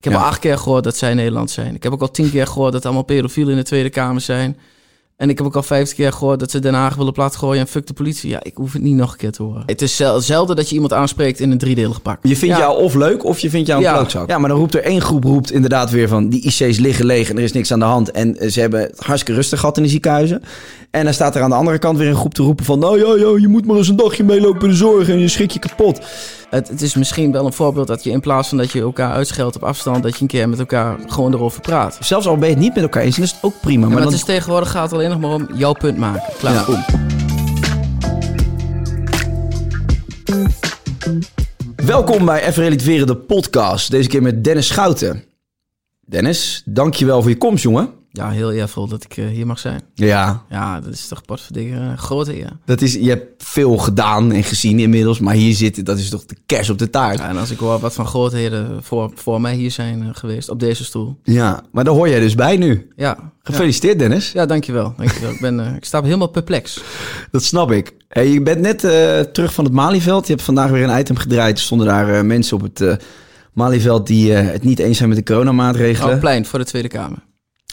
Ik heb al acht keer gehoord dat zij Nederland zijn. Ik heb ook al tien keer gehoord dat allemaal pedofielen in de Tweede Kamer zijn. En ik heb ook al vijftig keer gehoord dat ze Den Haag willen platgooien en fuck de politie. Ja, ik hoef het niet nog een keer te horen. Het is zel- zelden dat je iemand aanspreekt in een driedelig pak. Je vindt Ja. jou of leuk of je vindt jou een Ja. klootzak. Ja, maar dan roept er één groep roept inderdaad weer van... die IC's liggen leeg en er is niks aan de hand. En eh, ze hebben het hartstikke rustig gehad in de ziekenhuizen. En dan staat er aan de andere kant weer een groep te roepen van... nou ja, ja je moet maar eens een dagje meelopen in de zorg en je schrik je kapot. Het, het is misschien wel een voorbeeld dat je in plaats van dat je elkaar uitscheldt op afstand... dat je een keer met elkaar gewoon erover praat. Zelfs al ben je het niet met elkaar eens, dan is het ook prima. Ja, Maar maar dan... het is tegenwoordig gaat het alleen nog maar om jouw punt maken. Klaar, Ja. Welkom bij Even Relativeren, de podcast. Deze keer met Dennis Schouten. Dennis, dankjewel voor je komst, jongen. Ja, heel eervol dat ik eh, hier mag zijn. Ja, Ja, dat is toch potverdikke uh, grote eer. dat is, je hebt veel gedaan en gezien inmiddels. Maar hier zitten, dat is toch de kers op de taart. Ja, en als ik hoor wat van grootheden voor, voor mij hier zijn eh, geweest op deze stoel. Ja, maar daar hoor jij dus bij nu. Ja, Gefeliciteerd, Dennis. ja dankjewel. dankjewel. ik, ben, eh, ik sta helemaal perplex. Dat snap ik. Hey, je bent net eh, terug van het Malieveld. Je hebt vandaag weer een item gedraaid. Er stonden daar eh, mensen op het eh Malieveld die eh, het niet eens zijn met de coronamaatregelen. Oh, plein voor de Tweede Kamer.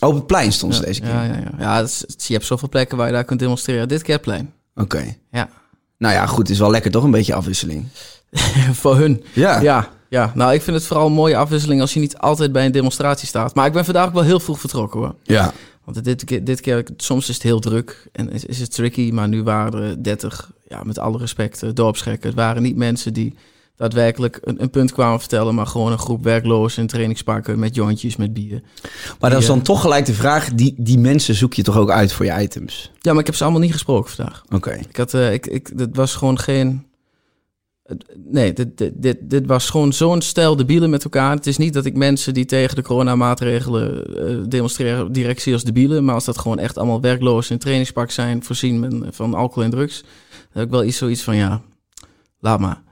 Oh, op het plein ze deze keer. ja, ja, ja. ja is- je hebt zoveel plekken waar je daar kunt demonstreren. Dit keer het plein. Oké. Ja. Nou ja, goed. Het is wel lekker toch? Een beetje afwisseling. voor hun. Ja. Ja, ja, nou ik vind het vooral een mooie afwisseling als je niet altijd bij een demonstratie staat. Maar ik ben vandaag ook wel heel vroeg vertrokken hoor. Ja. Want dit, keer- dit keer, soms is het heel druk en is, is het tricky, maar nu waren er 30, ja, met alle respect, eh, dorpsgekken. Het waren niet mensen die daadwerkelijk een, een punt kwamen vertellen, maar gewoon een groep werklozen in trainingspakken met jointjes, met bier. Maar dan is dan toch gelijk de vraag, die, die mensen zoek je toch ook uit voor je items? Ja, maar ik heb ze allemaal niet gesproken vandaag. Oké. Ik had, eh, ik, ik, dit was gewoon geen. Nee, dit, dit, dit, dit was gewoon zo'n stel debielen met elkaar. Het is niet dat ik mensen die tegen de coronamaatregelen eh demonstreren direct zie als debielen. Maar als dat gewoon echt allemaal werkloos in trainingspak zijn, voorzien van alcohol en drugs. Dan heb ik wel iets zoiets van ja, laat maar.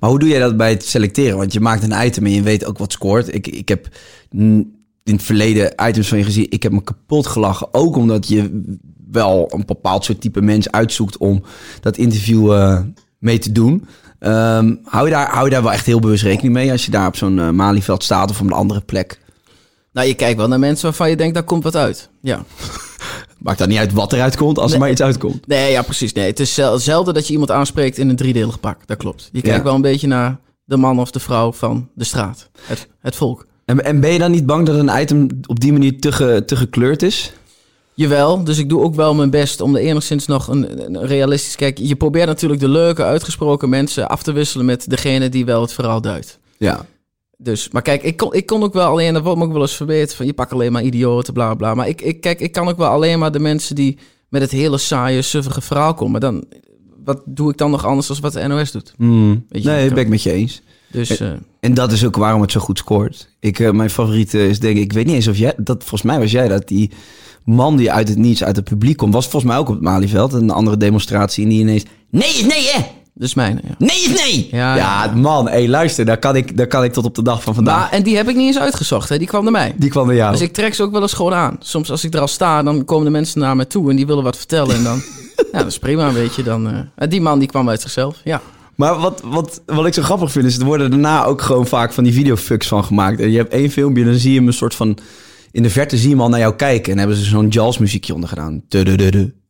Maar hoe doe jij dat bij het selecteren? Want je maakt een item en je weet ook wat scoort. Ik, ik heb in het verleden items van je gezien. Ik heb me kapot gelachen. Ook omdat je wel een bepaald soort type mens uitzoekt om dat interview eh, mee te doen. Ehm, hou, je daar, hou je daar wel echt heel bewust rekening mee als je daar op zo'n eh, Malieveld staat of op een andere plek? Nou, je kijkt wel naar mensen waarvan je denkt, daar komt wat uit. Ja. Maakt dan niet uit wat eruit komt, als er maar iets uitkomt. Nee, ja, precies. Nee, het is zel- zelden dat je iemand aanspreekt in een driedelig pak. Dat klopt. Je kijkt Ja. wel een beetje naar de man of de vrouw van de straat. Het, het volk. En, en ben je dan niet bang dat een item op die manier te, ge- te gekleurd is? Jawel, dus ik doe ook wel mijn best om er enigszins nog een, een realistisch... Kijk, je probeert natuurlijk de leuke, uitgesproken mensen af te wisselen met degene die wel het verhaal duidt. Ja. Dus, maar kijk, ik kon, ik kon ook wel alleen, dat wordt me ook wel eens verbeterd, van je pakt alleen maar idioten, bla bla. Maar ik, ik, kijk, ik kan ook wel alleen maar de mensen die met het hele saaie, suffige verhaal komen. Dan, wat doe ik dan nog anders dan wat de NOS doet? Hmm. Weet je, nee, dat ben ik met je eens. Dus, eh, En dat is ook waarom het zo goed scoort. Ik, eh, mijn favoriete is denk ik, ik weet niet eens of jij, dat volgens mij was jij dat, die man die uit het niets, uit het publiek komt, was volgens mij ook op het Malieveld, een andere demonstratie en die ineens, nee is nee hè, dus mijne, ja. nee nee. Ja, Ja, ja. man, hé luister, daar kan, ik, daar kan ik tot op de dag van vandaag. Maar, en die heb ik niet eens uitgezocht, hè? die kwam naar mij. die kwam naar jou. Dus ik trek ze ook wel eens gewoon aan. Soms als ik er al sta, dan komen de mensen naar me toe en die willen wat vertellen. En dan, ja, dat is prima, weet je. Dan, eh, die man die kwam uit zichzelf, ja. Maar wat, wat, wat ik zo grappig vind, is er worden daarna ook gewoon vaak van die videofucks van gemaakt. En je hebt één filmpje dan zie je hem een soort van in de verte zie je hem al naar jou kijken. En hebben ze zo'n jazzmuziekje onder gedaan.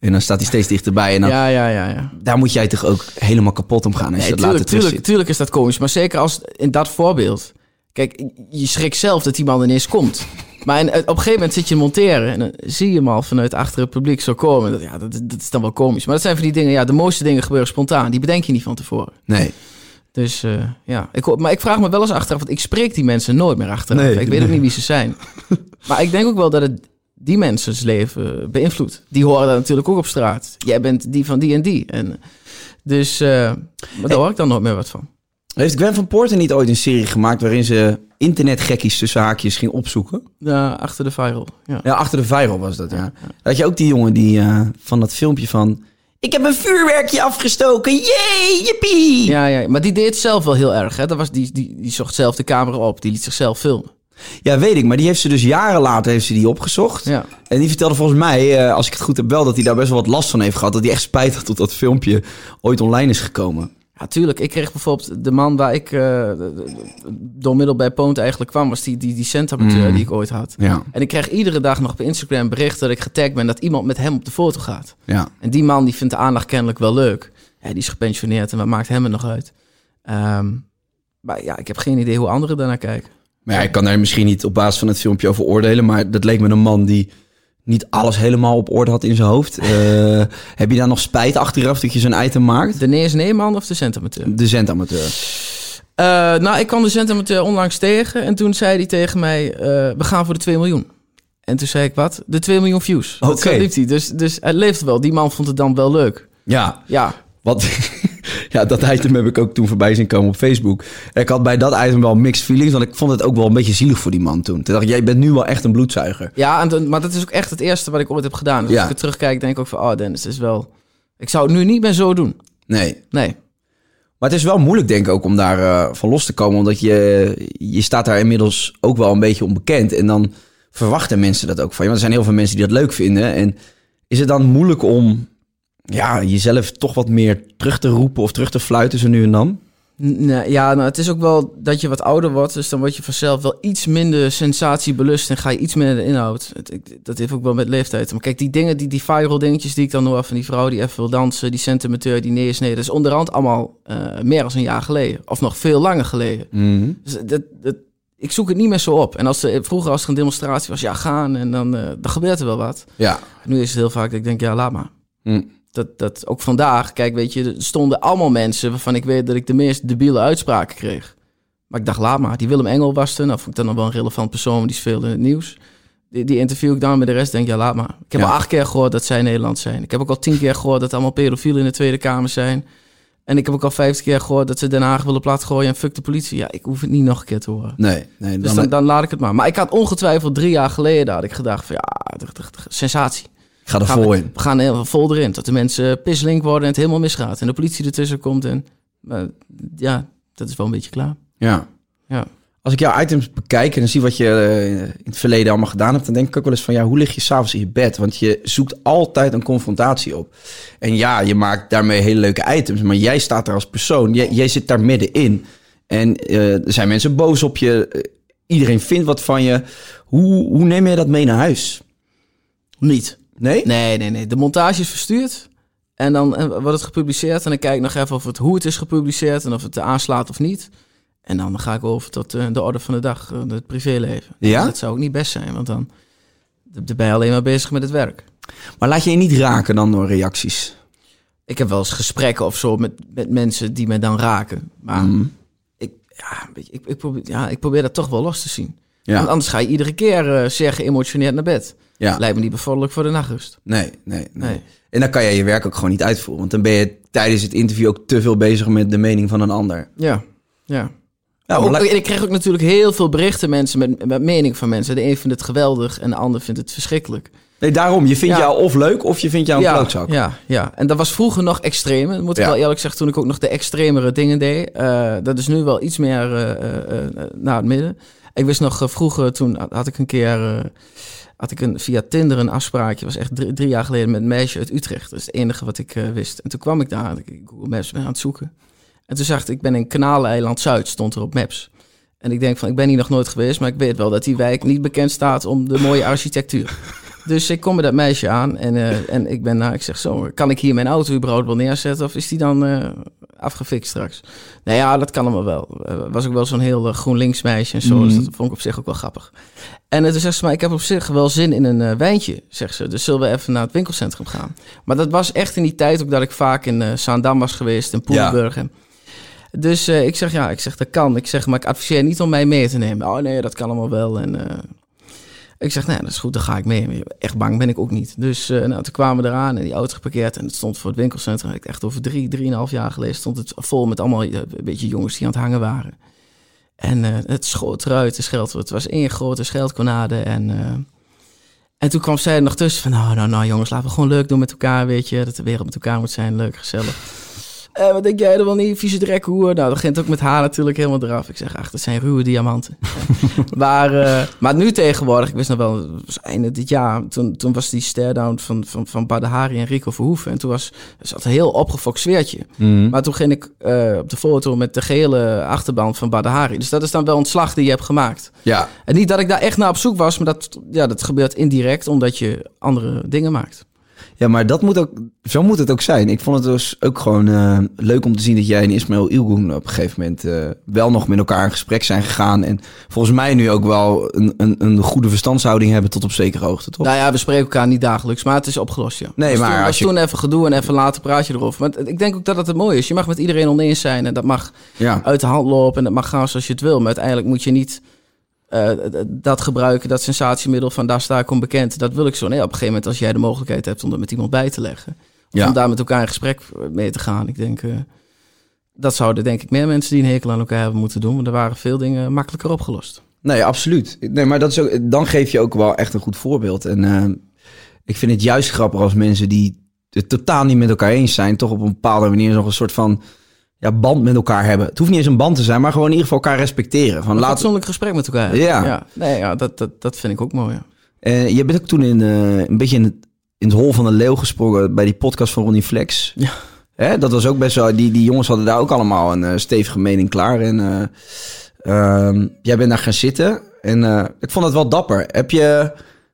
En dan staat hij steeds dichterbij. En dan, Ja, ja, ja, ja. daar moet jij toch ook helemaal kapot om gaan als je dat later tuurlijk, terug tuurlijk, tuurlijk is dat komisch. Maar zeker als in dat voorbeeld. Kijk, je schrikt zelf dat die man ineens komt. Maar en, op een gegeven moment zit je monteren en dan zie je hem al vanuit achter het publiek zo komen. Dat, ja, dat, dat is dan wel komisch. Maar dat zijn van die dingen, ja, de mooiste dingen gebeuren spontaan. Die bedenk je niet van tevoren. Nee. Dus eh, ja, ik, maar ik vraag me wel eens achteraf, want ik spreek die mensen nooit meer achteraf. Nee, ik weet ook niet wie ze zijn. maar ik denk ook wel dat het die mensen's leven beïnvloedt. Die horen dat natuurlijk ook op straat. Jij bent die van die en die. En, dus uh, maar daar hoor ik dan nooit meer wat van. Heeft Gwen van Poorten niet ooit een serie gemaakt waarin ze internetgekkies tussen haakjes ging opzoeken? Ja, achter de viral. Ja. Ja, achter de viral was dat, ja. Had je ook die jongen die uh, van dat filmpje van... Ik heb een vuurwerkje afgestoken, yay, yippie! Ja, ja, maar die deed het zelf wel heel erg. Hè? Dat was, die, die, die zocht zelf de camera op, die liet zichzelf filmen. Ja, weet ik. Maar die heeft ze dus jaren later heeft ze die opgezocht. Ja. En die vertelde volgens mij, uh, als ik het goed heb wel, dat hij daar best wel wat last van heeft gehad. Dat hij echt spijt had dat dat filmpje ooit online is gekomen. Ja, tuurlijk. Ik kreeg bijvoorbeeld de man waar ik uh, door middel bij Poont eigenlijk kwam, was die, die, die centamateur mm. die ik ooit had. Ja. En ik kreeg iedere dag nog op Instagram bericht dat ik getagd ben dat iemand met hem op de foto gaat. Ja. En die man die vindt de aandacht kennelijk wel leuk. Ja, die is gepensioneerd en wat maakt hem er nog uit? Um, maar ja, ik heb geen idee hoe anderen daarnaar kijken. Maar ja, ik kan daar misschien niet op basis van het filmpje over oordelen, maar dat leek me een man die niet alles helemaal op orde had in zijn hoofd. Uh, heb je daar nog spijt achteraf dat je zo'n item maakt? De Neers Neeman of de centamateur? De centamateur. Uh, nou, ik kwam de centamateur onlangs tegen en toen zei hij tegen mij, uh, we gaan voor de 2 miljoen. En toen zei ik, wat? De 2 miljoen views. Oké. Okay. liep hij. Dus, dus het leeft wel. Die man vond het dan wel leuk. Ja. Ja. Wat... ja, dat item heb ik ook toen voorbij zien komen op Facebook. Ik had bij dat item wel mixed feelings, want ik vond het ook wel een beetje zielig voor die man toen. Toen dacht ik, jij bent nu wel echt een bloedzuiger. Ja, en, maar dat is ook echt het eerste wat ik ooit heb gedaan. Dus Ja. als ik terugkijk, denk ik ook van, oh Dennis, het is wel... Ik zou het nu niet meer zo doen. Nee. Nee. Maar het is wel moeilijk, denk ik, ook om daar eh, van los te komen. Omdat je, je staat daar inmiddels ook wel een beetje onbekend. En dan verwachten mensen dat ook van je. Want er zijn heel veel mensen die dat leuk vinden. En is het dan moeilijk om ja, jezelf toch wat meer terug te roepen of terug te fluiten zo nu en dan? Nee, ja, nou, het is ook wel dat je wat ouder wordt. Dus dan word je vanzelf wel iets minder sensatiebelust en ga je iets minder de inhoud. Dat heeft ook wel met leeftijd. Maar kijk, die dingen, die, die viral dingetjes die ik dan hoor van die vrouw die even wil dansen, die centimeteur, die neersneden, dat is onderhand allemaal uh, meer dan een jaar geleden. Of nog veel langer geleden. Mhm. Dus dat, dat, ik zoek het niet meer zo op. En als er, vroeger als er een demonstratie was, ja, gaan en dan, uh, dan gebeurt er wel wat. Ja. Nu is het heel vaak dat ik denk, ja, laat maar. Hm. Dat, dat ook vandaag, kijk, weet je, er stonden allemaal mensen waarvan ik weet dat ik de meest debiele uitspraken kreeg. Maar ik dacht, laat maar. Die Willem Engel was er. Nou, vond ik dan nog wel een relevant persoon, die is veel in het nieuws. Die, die interview ik dan met de rest, denk ja, laat maar. Ik heb Ja. al acht keer gehoord dat zij Nederland zijn. Ik heb ook al tien keer gehoord dat allemaal pedofielen in de Tweede Kamer zijn. En ik heb ook al vijftig keer gehoord dat ze Den Haag willen platgooien en fuck de politie. Ja, ik hoef het niet nog een keer te horen. Nee, nee. Dus Dan, dan, laat ik het maar. Maar ik had ongetwijfeld drie jaar geleden had ik gedacht van ja, sensatie. Ga er Gaan vol we, in. we gaan heel vol erin. Dat de mensen pislink worden en het helemaal misgaat. En de politie ertussen komt. En ja, dat is wel een beetje klaar. Ja. Ja. Als ik jouw items bekijk en zie wat je eh, in het verleden allemaal gedaan hebt, dan denk ik ook wel eens van ja, hoe lig je s'avonds in je bed? Want je zoekt altijd een confrontatie op. En ja, je maakt daarmee hele leuke items, maar jij staat daar als persoon. Jij, jij zit daar middenin. En eh, er zijn mensen boos op je. Eh, Iedereen vindt wat van je. Hoe, hoe neem je dat mee naar huis? Niet. Nee? Nee, nee, nee. De montage is verstuurd. En dan eh, wordt het gepubliceerd. En dan kijk ik nog even of het, hoe het is gepubliceerd. En of het aanslaat of niet. En dan ga ik over tot eh, de orde van de dag. eh, het privéleven. Ja? Dat zou ook niet best zijn. Want dan dan ben je alleen maar bezig met het werk. Maar laat je je niet raken dan door reacties? Ik heb wel eens gesprekken of zo met, met mensen die me dan raken. Maar Mhm. ik, ja, ik, ik, probeer, ja, ik probeer dat toch wel los te zien. Ja. Want anders ga je iedere keer eh, zeer geëmotioneerd naar bed. Ja. Lijkt me niet bevorderlijk voor de nachtrust. Nee, nee, nee, Nee. En dan kan jij je werk ook gewoon niet uitvoeren. Want dan ben je tijdens het interview ook te veel bezig met de mening van een ander. Ja, ja. Ook- en ik kreeg ook natuurlijk heel veel berichten mensen met, met mening van mensen. De een vindt het geweldig en de ander vindt het verschrikkelijk. nee, daarom. Je vindt Ja. jou of leuk of je vindt jou een ja, klootzak. ja, ja, en dat was vroeger nog extreem. Dat moet ik wel eerlijk zeggen, toen ik ook nog de extremere dingen deed. Eh, dat is nu wel iets meer eh, naar het midden. Ik wist nog eh, vroeger, toen had- ik een keer... eh, had ik een, via Tinder een afspraakje. was echt drie, drie jaar geleden met een meisje uit Utrecht. Dat is het enige wat ik eh, wist. En toen kwam ik daar. Ik Google Maps ben aan het zoeken. En toen zag ik, ik ben in Kanaleiland Zuid, stond er op Maps. En ik denk van, ik ben hier nog nooit geweest, maar ik weet wel dat die wijk niet bekend staat om de mooie architectuur. Dus ik kom bij dat meisje aan en, en ik ben nou, ik zeg zo, kan ik hier mijn auto überhaupt wel neerzetten of is die dan afgefixt straks? Nou ja, dat kan allemaal wel. Eh, was ook wel zo'n heel eh, GroenLinks meisje en zo, dus dat vond ik op zich ook wel grappig. En toen zegt ze, maar ik heb op zich wel zin in een eh, wijntje, zegt ze. Dus zullen we even naar het winkelcentrum gaan? Maar dat was echt in die tijd ook dat ik vaak in eh Zaandam was geweest, in Poelburg. Dus ik zeg, ja, ik zeg, dat kan. Ik zeg, maar ik adviseer niet om mij mee te nemen. Oh nee, dat kan allemaal wel. En ik zeg, nee, dat is goed, dan ga ik mee. Echt bang ben ik ook niet. Dus eh, nou, toen kwamen we eraan en die auto geparkeerd. En het stond voor het winkelcentrum. Ik echt over drie, drieënhalf jaar geleden stond het vol met allemaal eh, een beetje jongens die aan het hangen waren. En eh, het schoot eruit, de scheld. Het was één grote scheldkonade. En, en toen kwam zij er nog tussen van... Nou, nou, nou jongens, laten we gewoon leuk doen met elkaar, weet je. Dat de wereld met elkaar moet zijn, leuk, gezellig. Eh, wat denk jij er wel niet, vieze drekhoer? Nou, dat begint ook met haar natuurlijk helemaal eraf. Ik zeg, ach, dat zijn ruwe diamanten. maar, eh, maar nu tegenwoordig, ik wist nog wel, het was einde dit jaar... toen, toen was die stare-down van, van, van Badahari en Rico Verhoeven. En toen was het zat een heel opgefokt sfeertje. Maar toen ging ik eh, op de foto met de gele achterband van Badahari. Dus dat is dan wel een slag die je hebt gemaakt. Ja, En niet dat ik daar echt naar op zoek was, maar dat, ja, dat gebeurt indirect omdat je andere dingen maakt. Ja, maar dat moet ook, zo moet het ook zijn. Ik vond het dus ook gewoon eh, leuk om te zien dat jij en Ismail Ilgoen op een gegeven moment eh, wel nog met elkaar in gesprek zijn gegaan. En volgens mij nu ook wel een, een, een goede verstandshouding hebben tot op zekere hoogte, toch? Nou ja, we spreken elkaar niet dagelijks, maar het is opgelost, ja. Nee, was maar toen, als was je- toen even gedoe en even later praat je erover. Maar ik denk ook dat dat het mooie is. Je mag met iedereen oneens zijn en dat mag ja. uit de hand lopen en dat mag gaan zoals je het wil. Maar uiteindelijk moet je niet eh, dat gebruiken, dat sensatiemiddel van daar sta ik onbekend. Dat wil ik zo. Nee, op een gegeven moment als jij de mogelijkheid hebt om dat met iemand bij te leggen. Of Ja. om daar met elkaar in gesprek mee te gaan. Ik denk, eh, dat zouden denk ik meer mensen die een hekel aan elkaar hebben moeten doen. Want er waren veel dingen makkelijker opgelost. Nee, absoluut. Nee, maar dat is ook, dan geef je ook wel echt een goed voorbeeld. En eh, ik vind het juist grappig als mensen die het totaal niet met elkaar eens zijn, toch op een bepaalde manier nog een soort van ja, band met elkaar hebben. Het hoeft niet eens een band te zijn, maar gewoon in ieder geval elkaar respecteren. Van Een laat, fatsoenlijk gesprek met elkaar hebben. Ja. ja. Nee, ja, dat, dat, dat vind ik ook mooi. Ja. Eh, je bent ook toen in, eh, een beetje in het, in het hol van de leeuw gesprongen bij die podcast van Ronnie Flex. Ja. Hè, dat was ook best wel. Die, die jongens hadden daar ook allemaal een eh, stevige mening klaar. En eh, ehm, jij bent daar gaan zitten. En ik vond het wel dapper. Heb je,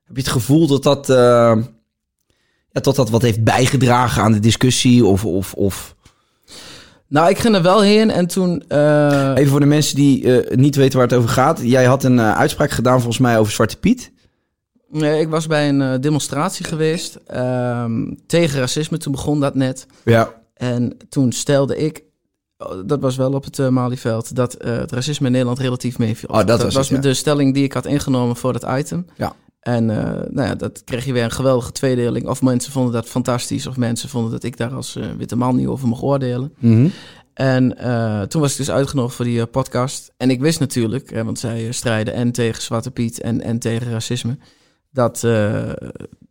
heb je het gevoel dat dat, ja, dat dat wat heeft bijgedragen aan de discussie? Of, of, of Nou, ik ging er wel heen en toen... eh, even voor de mensen die eh, niet weten waar het over gaat. Jij had een eh, uitspraak gedaan volgens mij over Zwarte Piet. Nee, ik was bij een demonstratie geweest ehm, tegen racisme. Toen begon dat net. Ja. En toen stelde ik, oh, dat was wel op het Malieveld, dat het racisme in Nederland relatief meeviel. Oh, dat was het, ja. de stelling die ik had ingenomen voor dat item. Ja. En eh, nou ja, dat kreeg je weer een geweldige tweedeling. Of mensen vonden dat fantastisch, of mensen vonden dat ik daar als eh, witte man niet over mocht oordelen. Mhm. En eh, toen was ik dus uitgenodigd voor die podcast. En ik wist natuurlijk, hè, want zij strijden en tegen Zwarte Piet en, en tegen racisme, dat,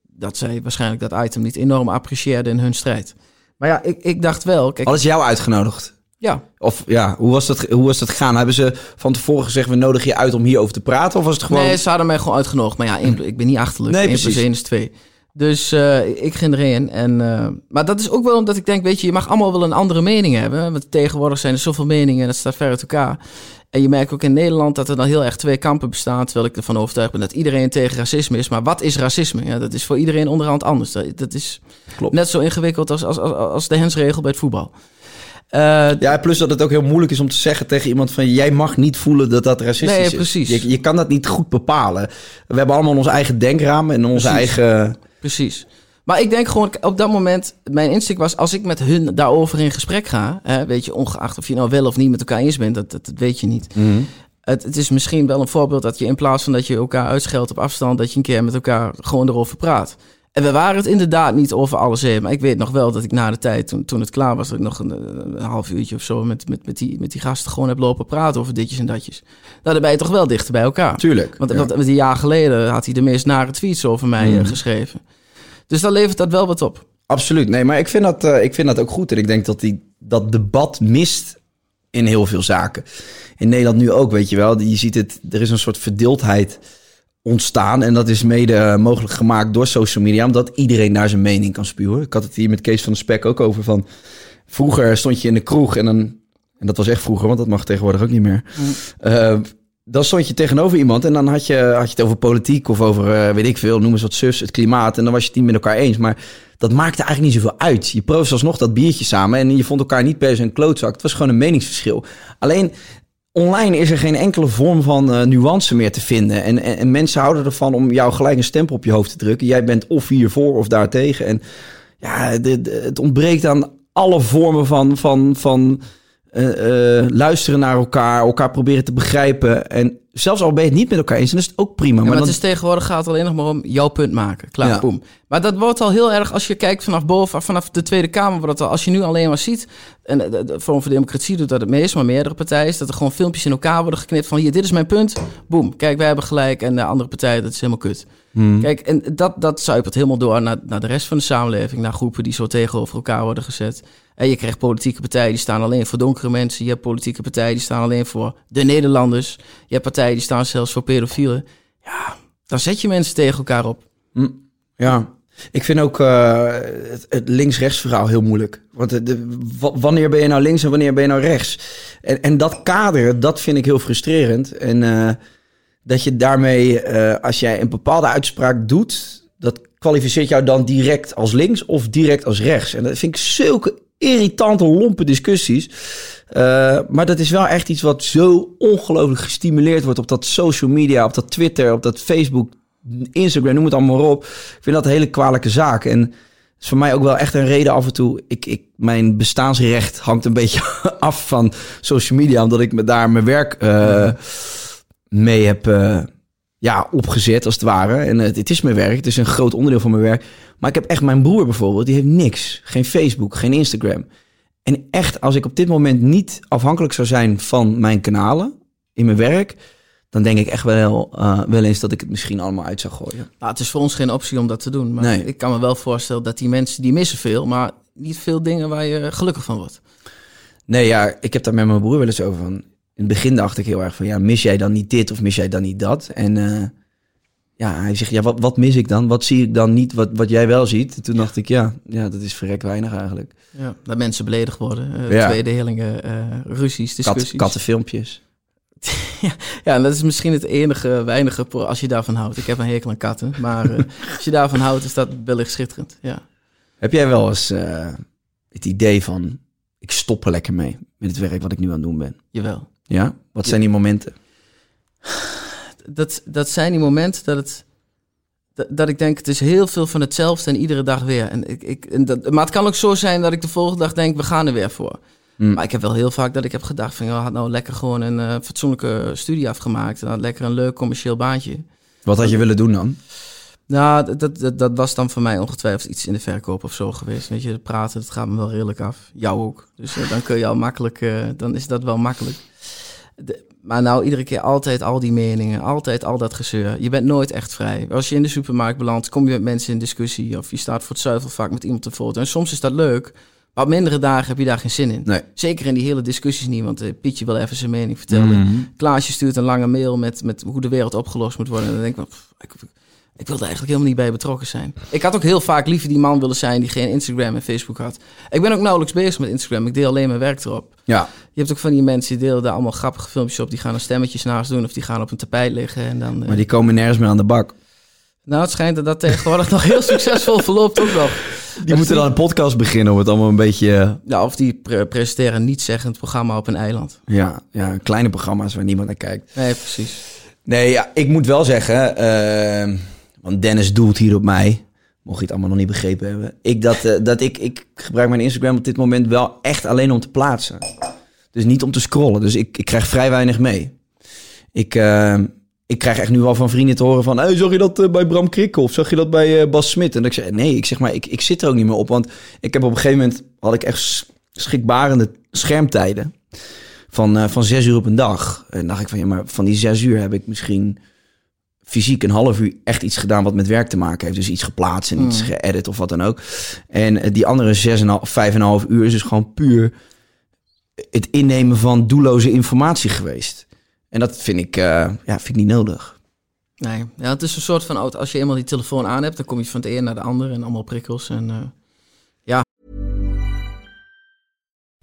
dat zij waarschijnlijk dat item niet enorm apprecieerden in hun strijd. Maar ja, ik, ik dacht wel, kijk, Hadden ze jou uitgenodigd? Ja, Of ja, hoe was, dat, hoe was dat gegaan? Hebben ze van tevoren gezegd, we nodigen je uit om hierover te praten? Of was het gewoon... Nee, ze hadden mij gewoon uitgenodigd. Maar ja, één, ik ben niet achterlijk. Nee, Nee, 1 plus precies. 1 is 2. Dus eh, ik ging erin. En, eh, maar dat is ook wel omdat ik denk, weet je, je mag allemaal wel een andere mening hebben. Want tegenwoordig zijn er zoveel meningen en dat staat ver uit elkaar. En je merkt ook in Nederland dat er dan heel erg twee kampen bestaan. Terwijl ik ervan overtuigd ben dat iedereen tegen racisme is. Maar wat is racisme? Ja, dat is voor iedereen onderhand anders. Dat, dat is Klopt. net zo ingewikkeld als, als, als, als de hensregel bij het voetbal. Eh, Ja, plus dat het ook heel moeilijk is om te zeggen tegen iemand van... jij mag niet voelen dat dat racistisch Nee, is. precies. Je, je kan dat niet goed bepalen. We hebben allemaal ons eigen denkraam en onze Precies. eigen... Precies. Maar ik denk gewoon, op dat moment, mijn instinct was, als ik met hun daarover in gesprek ga, hè, weet je, ongeacht of je nou wel of niet met elkaar eens bent, dat, dat, dat weet je niet. Het, het is misschien wel een voorbeeld dat je in plaats van dat je elkaar uitscheldt op afstand, dat je een keer met elkaar gewoon erover praat. En we waren het inderdaad niet over alles heen. Maar ik weet nog wel dat ik na de tijd, toen, toen het klaar was, dat ik nog een, een half uurtje of zo met, met, met, die, met die gasten gewoon heb lopen praten over ditjes en datjes. Nou, dan ben je toch wel dichter bij elkaar. Tuurlijk. Want, ja. want een jaar geleden had hij de meest nare tweets over mij Mhm. eh, geschreven. Dus dan levert dat wel wat op. Absoluut. Nee, maar ik vind dat, eh, ik vind dat ook goed. En ik denk dat die, dat debat mist in heel veel zaken. In Nederland nu ook, weet je wel. Je ziet het, er is een soort verdeeldheid ontstaan. En dat is mede eh, mogelijk gemaakt door social media. Omdat iedereen daar zijn mening kan spuwen. Ik had het hier met Kees van de Spek ook over van... Vroeger stond je in de kroeg en dan... En dat was echt vroeger, want dat mag tegenwoordig ook niet meer. Eh, dan stond je tegenover iemand en dan had je, had je het over politiek of over, eh, weet ik veel, noem eens wat zus, het klimaat. En dan was je het niet met elkaar eens. Maar dat maakte eigenlijk niet zoveel uit. Je proefde alsnog dat biertje samen en je vond elkaar niet per se een klootzak. Het was gewoon een meningsverschil. Alleen online is er geen enkele vorm van uh, nuance meer te vinden. En, en, en, mensen houden ervan om jou gelijk een stempel op je hoofd te drukken. Jij bent of hiervoor of daartegen. En ja, het ontbreekt aan alle vormen van, van, van uh, uh, luisteren naar elkaar, elkaar proberen te begrijpen. En zelfs al ben je het niet met elkaar eens, dan is het ook prima. maar, maar het is tegenwoordig gaat het alleen nog maar om jouw punt maken. Klaar, ja. boem. Maar dat wordt al heel erg, als je kijkt vanaf boven, vanaf de Tweede Kamer, wordt al, als je nu alleen maar ziet, en de, de Forum voor Democratie doet dat het meest, maar meerdere partijen, is dat er gewoon filmpjes in elkaar worden geknipt van hier, dit is mijn punt, boem. Kijk, wij hebben gelijk en de andere partij, dat is helemaal kut. Hmm. Kijk, en dat, dat zuipert helemaal door naar, naar de rest van de samenleving, naar groepen die zo tegenover elkaar worden gezet. En je krijgt politieke partijen die staan alleen voor donkere mensen. Je hebt politieke partijen die staan alleen voor de Nederlanders. Je hebt partijen die staan zelfs voor pedofielen. Ja, dan zet je mensen tegen elkaar op. Ja, ik vind ook uh, het, links-rechts verhaal heel moeilijk. Want de, wanneer ben je nou links en wanneer ben je nou rechts? En, en dat kader, dat vind ik heel frustrerend. En uh, dat je daarmee, uh, als jij een bepaalde uitspraak doet, dat kwalificeert jou dan direct als links of direct als rechts. En dat vind ik zulke irritante, lompe discussies. Uh, maar dat is wel echt iets wat zo ongelooflijk gestimuleerd wordt op dat social media, op dat Twitter, op dat Facebook, Instagram, noem het allemaal maar op. Ik vind dat een hele kwalijke zaak. En is voor mij ook wel echt een reden af en toe. Ik, ik, mijn bestaansrecht hangt een beetje af van social media, omdat ik me daar mijn werk uh, mee heb uh, ja, opgezet, als het ware. En het, het is mijn werk, het is een groot onderdeel van mijn werk. Maar ik heb echt mijn broer bijvoorbeeld, die heeft niks. Geen Facebook, geen Instagram. En echt, als ik op dit moment niet afhankelijk zou zijn van mijn kanalen in mijn werk, dan denk ik echt wel, uh, wel eens dat ik het misschien allemaal uit zou gooien. Nou, het is voor ons geen optie om dat te doen. Maar nee. ik kan me wel voorstellen dat die mensen, die missen veel, maar niet veel dingen waar je gelukkig van wordt. Nee, ja, ik heb daar met mijn broer wel eens over van. In het begin dacht ik heel erg van, ja, mis jij dan niet dit of mis jij dan niet dat? En uh, ja, hij zegt, ja, wat, wat mis ik dan? Wat zie ik dan niet wat, wat jij wel ziet? En toen dacht ik, ja, ja, dat is verrek weinig eigenlijk. Ja, dat mensen beledigd worden, uh, ja. tweedelingen, uh, ruzies, discussies. Kat, kattenfilmpjes. ja, ja, en dat is misschien het enige weinige als je daarvan houdt. Ik heb een hekel aan katten, maar als je daarvan houdt, is dat wellicht schitterend. Ja. Heb jij wel eens het idee van, ik stop er lekker mee met het werk wat ik nu aan het doen ben? Jawel. Ja? Wat zijn die momenten? Dat, dat zijn die momenten dat het dat, ik denk, het is heel veel van hetzelfde en iedere dag weer. En ik, ik, en dat, maar het kan ook zo zijn dat ik de volgende dag denk, we gaan er weer voor. Mm. Maar ik heb wel heel vaak dat ik heb gedacht van, joh, had nou lekker gewoon een uh, fatsoenlijke studie afgemaakt. En had lekker een leuk commercieel baantje. Wat had je willen doen dan? Nou, dat, dat, dat was dan voor mij ongetwijfeld iets in de verkoop of zo geweest. Weet je, praten, dat gaat me wel redelijk af. Jou ook. Dus uh, dan kun je al makkelijk, uh, dan is dat wel makkelijk. De, maar nou, iedere keer altijd al die meningen, altijd al dat gezeur. Je bent nooit echt vrij. Als je in de supermarkt belandt, kom je met mensen in discussie... of je staat voor het zuivelvak met iemand te foto. En soms is dat leuk, maar op mindere dagen heb je daar geen zin in. Nee. Zeker in die hele discussies niet, want uh, Pietje wil even zijn mening vertellen. Mm -hmm. Klaasje stuurt een lange mail met, met hoe de wereld opgelost moet worden. En dan denk ik, pff, ik, ik wilde eigenlijk helemaal niet bij betrokken zijn. Ik had ook heel vaak liever die man willen zijn die geen Instagram en Facebook had. Ik ben ook nauwelijks bezig met Instagram. Ik deel alleen mijn werk erop. Ja. Je hebt ook van die mensen die delen daar allemaal grappige filmpjes op. Die gaan er stemmetjes naast doen of die gaan op een tapijt liggen. En dan, uh... Maar die komen nergens meer aan de bak. Nou, het schijnt dat dat tegenwoordig nog heel succesvol verloopt ook nog. Die dat moeten dan een podcast beginnen om het allemaal een beetje... Ja, of die pre presenteren een niet-zeggend programma op een eiland. Ja, ja, kleine programma's waar niemand naar kijkt. Nee, precies. Nee, ja, ik moet wel zeggen... Uh, want Dennis doelt hier op mij. Mocht je het allemaal nog niet begrepen hebben. Ik, dat, uh, dat ik, ik gebruik mijn Instagram op dit moment wel echt alleen om te plaatsen. Dus niet om te scrollen. Dus ik, ik krijg vrij weinig mee. Ik... Uh, ik krijg echt nu wel van vrienden te horen van... Hey, zag je dat uh, bij Bram Krikke of zag je dat bij Bas Smit? En ik zeg, nee, ik zeg maar, ik, ik zit er ook niet meer op. Want ik heb op een gegeven moment... had ik echt schrikbarende schermtijden. Van, van zes uur op een dag. En dacht ik van, ja, maar van die zes uur heb ik misschien... fysiek een half uur echt iets gedaan wat met werk te maken heeft. Dus iets geplaatst en iets mm. geëdit of wat dan ook. En die andere zes en half, vijf en een half uur is dus gewoon puur... het innemen van doelloze informatie geweest. En dat vind ik, uh, ja, vind ik niet nodig. Nee, ja, het is een soort van, als je eenmaal die telefoon aan hebt, dan kom je van het een naar de ander en allemaal prikkels en uh,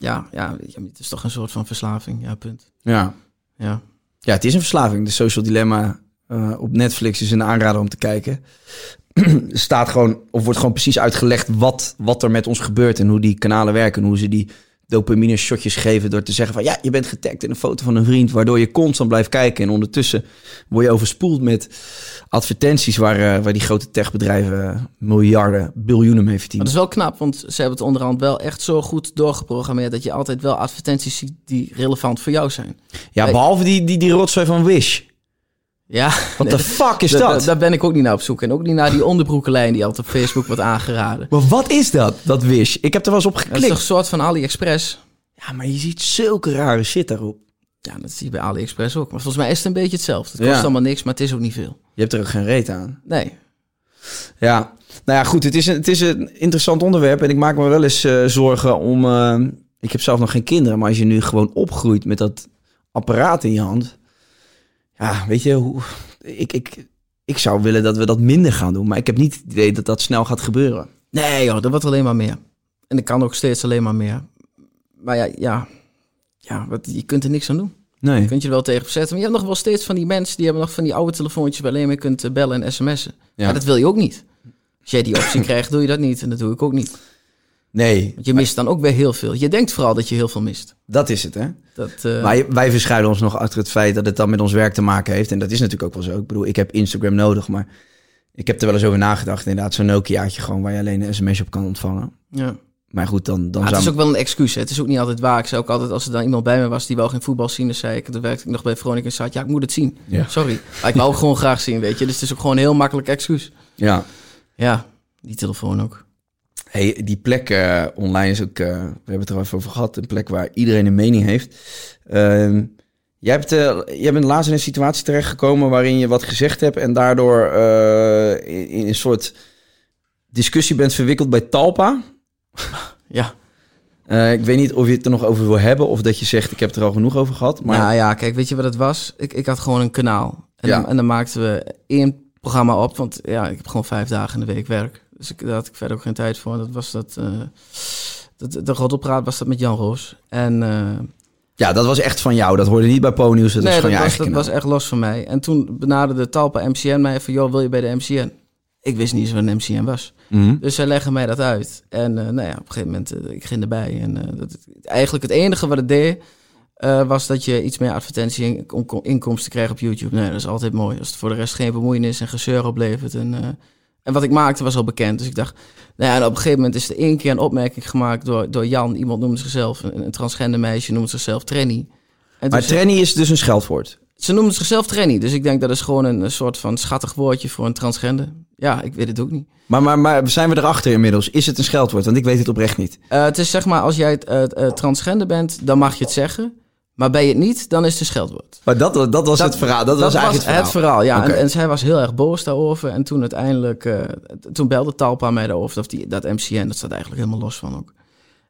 Ja, ja, het is toch een soort van verslaving. Ja, punt. Ja. Ja. ja, het is een verslaving. De Social Dilemma eh, op Netflix is een aanrader om te kijken. er staat gewoon, of wordt gewoon precies uitgelegd wat, wat er met ons gebeurt en hoe die kanalen werken en hoe ze die dopamine shotjes geven door te zeggen van ja, je bent getagd in een foto van een vriend, waardoor je constant blijft kijken en ondertussen word je overspoeld met advertenties waar, eh, waar die grote techbedrijven eh, miljarden, biljoenen mee verdienen. dat is wel knap, want ze hebben het onderhand wel echt zo goed doorgeprogrammeerd dat je altijd wel advertenties ziet die relevant voor jou zijn. Ja, behalve die, die, die rotzooi van Wish. Ja, Wat de fuck is da- da- dat? Daar ben ik ook niet naar op zoek. En ook niet naar die onderbroekenlijn die altijd op Facebook wordt aangeraden. Maar wat is dat, dat Wish? Ik heb er wel eens op Dat is geklikt. toch een soort van AliExpress? Ja, maar je ziet zulke rare shit daarop. Ja, dat zie je bij AliExpress ook. Maar volgens mij is het een beetje hetzelfde. Het kost Ja. allemaal niks, maar het is ook niet veel. Je hebt er ook geen reet aan. Nee. Ja, nou ja, goed. Het is een, het is een interessant onderwerp. En ik maak me wel eens eh, zorgen om. eh, ik heb zelf nog geen kinderen, maar als je nu gewoon opgroeit met dat apparaat in je hand. Ja, weet je, hoe, ik, ik, ik zou willen dat we dat minder gaan doen. Maar ik heb niet het idee dat dat snel gaat gebeuren. Nee joh, dat wordt alleen maar meer. En dat kan ook steeds alleen maar meer. Maar ja, ja, ja wat, je kunt er niks aan doen. Nee. Je kunt je er wel tegen verzetten. Maar je hebt nog wel steeds van die mensen... die hebben nog van die oude telefoontjes... waar alleen maar kunt eh, bellen en sms'en. Ja. Maar dat wil je ook niet. Als jij die optie krijgt, doe je dat niet. En dat doe ik ook niet. Nee, Want je mist dan ook weer heel veel. Je denkt vooral dat je heel veel mist. dat is het, hè? Dat, eh, Wij, wij verschuilen ons nog achter het feit dat het dan met ons werk te maken heeft. En dat is natuurlijk ook wel zo. Ik bedoel, ik heb Instagram nodig, maar ik heb er wel eens over nagedacht. Inderdaad, zo'n Nokiaatje gewoon waar je alleen een sms op kan ontvangen. ja. Maar goed, dan, dan Maar het is ook wel een excuus. Hè. Het is ook niet altijd waar. Ik zei ook altijd, als er dan iemand bij me was die wou geen voetbal zien, dan zei ik, toen werkte ik nog bij Veronica en zei ja, ik moet het zien. Ja. Sorry. Maar ik wou het gewoon graag zien, weet je. Dus het is ook gewoon een heel makkelijk excuus. Ja. Ja, die telefoon ook. Hey, die plek eh, online is ook, eh, we hebben het er al even over gehad, een plek waar iedereen een mening heeft. Ehm, jij, hebt, eh, jij bent laatst in een situatie terechtgekomen waarin je wat gezegd hebt en daardoor in, in een soort discussie bent verwikkeld bij Talpa. Ja. Ik weet niet of je het er nog over wil hebben of dat je zegt ik heb het er al genoeg over gehad. Maar Nou ja, kijk, weet je wat het was? Ik, ik had gewoon een kanaal. En, Ja. dan, en dan maakten we één programma op, want ja, ik heb gewoon vijf dagen in de week werk. Dus ik, daar had ik verder ook geen tijd voor. Dat was dat, eh dat de Roddelpraat was dat met Jan Roos. En eh, ja, dat was echt van jou. Dat hoorde niet bij Ponyus. Dat was van dat, was, dat was echt los van mij. En toen benaderde Talpa MCN mij van, joh, wil je bij de MCN? Ik wist niet eens wat een MCN was. Mhm. Dus zij leggen mij dat uit. En eh, nou ja, op een gegeven moment, ik ging erbij. En dat, eigenlijk het enige wat het deed, was dat je iets meer advertentie-inkomsten kreeg op YouTube. Nee, dat is altijd mooi. Als het voor de rest geen bemoeienis en gezeur oplevert. En, en wat ik maakte was al bekend. Dus ik dacht, nou ja, en op een gegeven moment is er één keer een opmerking gemaakt door, door Jan. Iemand noemde zichzelf, een, een transgender meisje noemde zichzelf Trenny. En Maar tranny is dus een scheldwoord. ze noemde zichzelf Trenny. Dus ik denk dat is gewoon een, een soort van schattig woordje voor een transgender. Ja, ik weet het ook niet. Maar, maar, maar zijn we erachter inmiddels? Is het een scheldwoord? Want ik weet het oprecht niet. Eh, het is zeg maar, als jij eh, transgender bent, dan mag je het zeggen. Maar ben je het niet, dan is het een scheldwoord. Maar dat, dat was het verhaal. Dat, was eigenlijk het verhaal. ja. Oké. En, en zij was heel erg boos daarover. En toen uiteindelijk, eh, toen belde Talpa mij daarover. Of die, dat MCN, dat staat eigenlijk helemaal los van ook.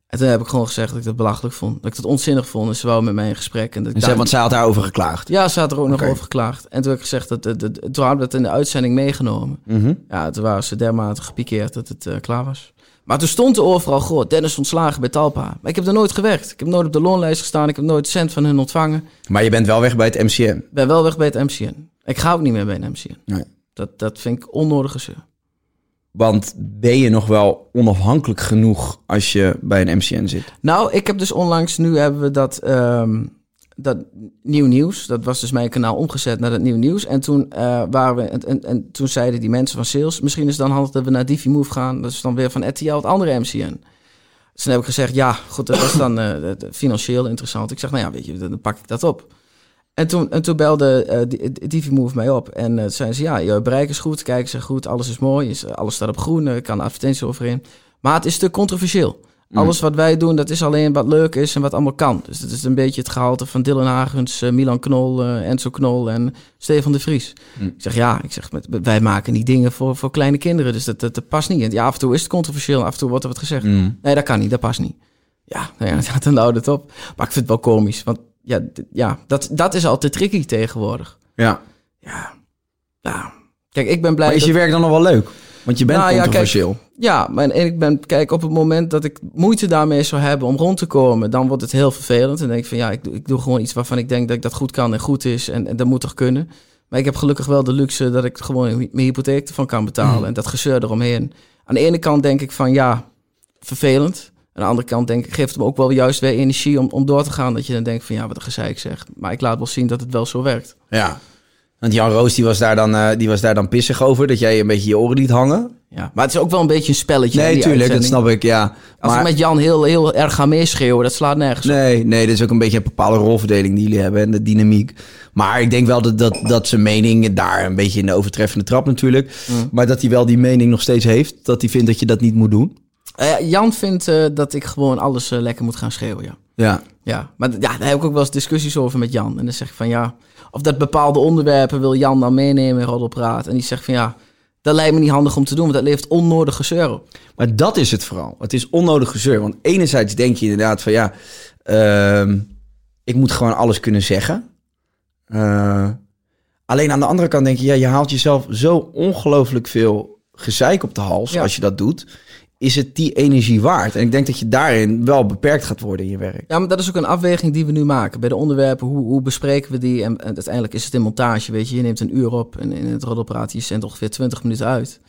En toen heb ik gewoon gezegd dat ik dat belachelijk vond. Dat ik dat onzinnig vond. En ze wou met mij in gesprek. En dat En daar- want zij had daarover geklaagd. Ja, ze had er ook nog over geklaagd. En toen heb ik gezegd, dat, dat, dat, toen hadden we het in de uitzending meegenomen. Mhm. Ja, toen waren ze dermate gepikeerd dat het eh, klaar was. Maar toen stond er overal, goh, Dennis ontslagen bij Talpa. Maar ik heb er nooit gewerkt. Ik heb nooit op de loonlijst gestaan. Ik heb nooit cent van hun ontvangen. Maar je bent wel weg bij het MCM. Ik ben wel weg bij het MCN. Ik ga ook niet meer bij een MCN. Nee. Dat, dat vind ik onnodige zeur. Want ben je nog wel onafhankelijk genoeg als je bij een MCN zit? Nou, ik heb dus onlangs, nu hebben we dat, ehm, dat nieuw nieuws. Dat was dus mijn kanaal omgezet naar dat nieuw nieuws. En toen, eh, waren we, en, en, en toen zeiden die mensen van sales, misschien is het dan handig dat we naar DiviMove gaan. Dat is dan weer van RTL, het andere MCN. Dus toen heb ik gezegd, ja, goed, dat was dan eh, financieel interessant. Ik zeg, nou ja, weet je, dan pak ik dat op. En toen, en toen belde eh Di- DiviMove mij op. En eh zeiden ze, ja, je bereik is goed, kijken ze goed, alles is mooi, alles staat op groen, kan advertenties overheen. Maar het is te controversieel. Alles wat wij doen, dat is alleen wat leuk is en wat allemaal kan. Dus dat is een beetje het gehalte van Dylan Hagens, eh, Milan Knol, eh, Enzo Knol en Stefan de Vries. Ik zeg ja, ik zeg, met, wij maken die dingen voor, voor kleine kinderen, dus dat, dat, dat past niet. En ja, af en toe is het controversieel, af en toe wordt er wat gezegd. Nee, dat kan niet, dat past niet. Ja, nou ja, dan houdt het op. Maar ik vind het wel komisch, want ja, ja dat, dat is altijd tricky tegenwoordig. Ja. Ja, ja. Kijk, ik ben blij Maar is dat- je werk dan nog wel leuk? Want je bent Nou ja, kijk, controversieel. Ja, maar en ik ben, kijk, op het moment dat ik moeite daarmee zou hebben om rond te komen, dan wordt het heel vervelend. En denk ik van ja, ik doe, ik doe gewoon iets waarvan ik denk dat ik dat goed kan en goed is. En, en dat moet toch kunnen. Maar ik heb gelukkig wel de luxe dat ik gewoon mijn hypotheek ervan kan betalen. En dat gezeur eromheen. Aan de ene kant denk ik van ja, vervelend. Aan de andere kant denk ik, geeft het me ook wel juist weer energie om, om door te gaan. Dat je dan denkt van ja, wat een gezeik zeg. Maar ik laat wel zien dat het wel zo werkt. Ja. Want Jan Roos die was, daar dan, eh, die was daar dan pissig over, dat jij een beetje je oren liet hangen. Ja, maar het is ook wel een beetje een spelletje. Nee, tuurlijk, dat snap ik, ja. Als ik Maar, met Jan heel, heel erg ga meeschreeuwen, dat slaat nergens op. nee, nee, dat is ook een beetje een bepaalde rolverdeling die jullie hebben en de dynamiek. Maar ik denk wel dat, dat, dat zijn mening daar een beetje in de overtreffende trap natuurlijk. Mm. Maar dat hij wel die mening nog steeds heeft, dat hij vindt dat je dat niet moet doen. Eh, Jan vindt eh, dat ik gewoon alles lekker moet gaan schreeuwen, ja. Ja. Ja, maar ja, daar heb ik ook wel eens discussies over met Jan. En dan zeg ik van ja, of dat bepaalde onderwerpen wil Jan dan meenemen in Roddelpraat. En die zegt van ja, dat lijkt me niet handig om te doen, want dat levert onnodig gezeur op. Maar dat is het vooral. Het is onnodig gezeur. Want enerzijds denk je inderdaad van ja, ehm, ik moet gewoon alles kunnen zeggen. Eh, alleen aan de andere kant denk je, ja, je haalt jezelf zo ongelooflijk veel gezeik op de hals Ja. als je dat doet. Is het die energie waard? En ik denk dat je daarin wel beperkt gaat worden in je werk. Ja, maar dat is ook een afweging die we nu maken. Bij de onderwerpen, hoe, hoe bespreken we die? En, en uiteindelijk is het in montage, weet je. Je neemt een uur op en in het Roddelpraat, je zendt ongeveer 20 minuten uit.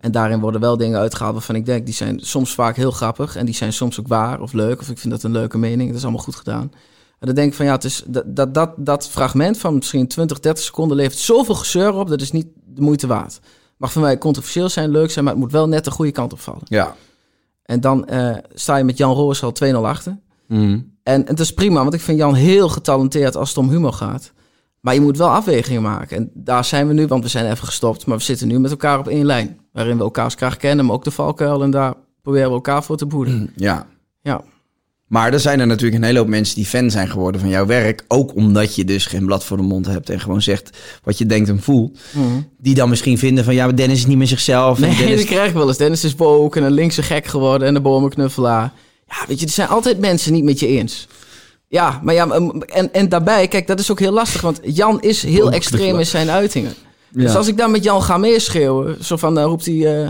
En daarin worden wel dingen uitgehaald waarvan ik denk, die zijn soms vaak heel grappig. En die zijn soms ook waar of leuk. Of ik vind dat een leuke mening. Dat is allemaal goed gedaan. En dan denk ik van ja, het is, dat, dat, dat, dat fragment van misschien 20, 30 seconden levert zoveel gezeur op. Dat is niet de moeite waard. Mag voor mij controversieel zijn, leuk zijn, maar het moet wel net de goede kant opvallen. Ja. En dan eh, sta je met Jan Roos al 2-0 achter. Mhm. En, het is prima, want ik vind Jan heel getalenteerd als het om humor gaat. Maar je moet wel afwegingen maken. En daar zijn we nu, want we zijn even gestopt. Maar we zitten nu met elkaar op één lijn. Waarin we elkaars graag kennen, maar ook de valkuil. En daar proberen we elkaar voor te boeden. Ja. Ja. Maar er zijn er natuurlijk een hele hoop mensen die fan zijn geworden van jouw werk. Ook omdat je dus geen blad voor de mond hebt en gewoon zegt wat je denkt en voelt. Die dan misschien vinden van ja, maar Dennis is niet meer zichzelf. Nee, Dennis... dat krijg ik wel eens. Dennis is woke en een linkse gek geworden en een bomenknuffelaar. Ja, weet je, er zijn altijd mensen niet met je eens. Ja, maar ja, en, en daarbij, kijk, dat is ook heel lastig. Want Jan is heel extreem in zijn uitingen. Dus als ik dan met Jan ga meeschreeuwen, zo van, dan roept hij... eh,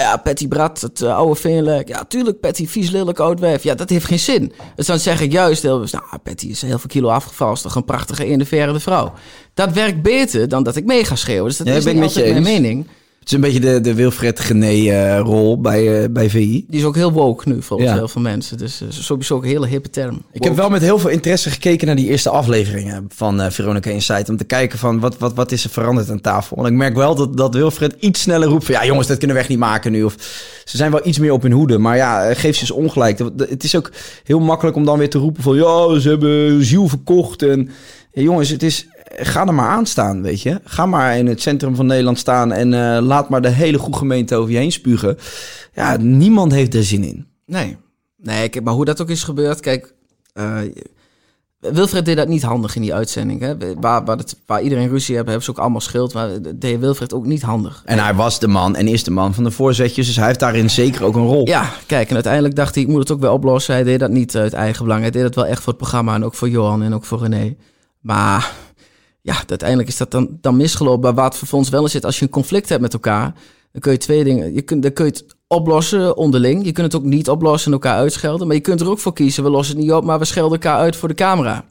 ja, Patty Brad, het eh, oude veenlijk. Ja, tuurlijk, Patty, vies, lelijk, oud wijf. Ja, dat heeft geen zin. Dus dan zeg ik juist heel nou, Patty is heel veel kilo afgevallen. Is toch een prachtige, enerverende vrouw. Dat werkt beter dan dat ik mee ga schreeuwen. Dus dat Ja, is ben niet ik met je altijd mijn mening. Het is een beetje de, de Wilfred Gené-rol bij, eh, bij VI. Die is ook heel woke nu volgens Ja. heel veel mensen. Dus uh, sowieso ook een hele hippe term. Ik heb wel met heel veel interesse gekeken naar die eerste afleveringen van eh, Veronica Insight. Om te kijken van wat, wat, wat is er veranderd aan tafel. En ik merk wel dat, dat Wilfred iets sneller roept van... Ja jongens, dat kunnen we echt niet maken nu. Of ze zijn wel iets meer op hun hoede. Maar ja, eh, geef ze eens ongelijk. Het is ook heel makkelijk om dan weer te roepen van... Ja, ze hebben ziel verkocht. En ja, jongens, het is... Ga er maar aan staan, weet je. Ga maar in het centrum van Nederland staan... en eh, laat maar de hele goede gemeente over je heen spugen. Ja, niemand heeft er zin in. Nee. Nee, kijk, maar hoe dat ook is gebeurd, kijk... eh, Wilfred deed dat niet handig in die uitzending. Hè? Waar, waar, het, waar iedereen ruzie hebben, hebben ze ook allemaal schild. Maar dat deed Wilfred ook niet handig. En hij was de man en is de man van de voorzetjes. Dus hij heeft daarin zeker ook een rol. Ja, kijk, en uiteindelijk dacht hij, ik moet het ook wel oplossen. Hij deed dat niet uit eigen belang. Hij deed dat wel echt voor het programma en ook voor Johan en ook voor René. Maar ja, uiteindelijk is dat dan, dan misgelopen. Maar wat vervolgens wel in zit, als je een conflict hebt met elkaar, dan kun je twee dingen. Je kunt, dan kun je het oplossen onderling. Je kunt het ook niet oplossen en elkaar uitschelden. Maar je kunt er ook voor kiezen, we lossen het niet op, maar we schelden elkaar uit voor de camera.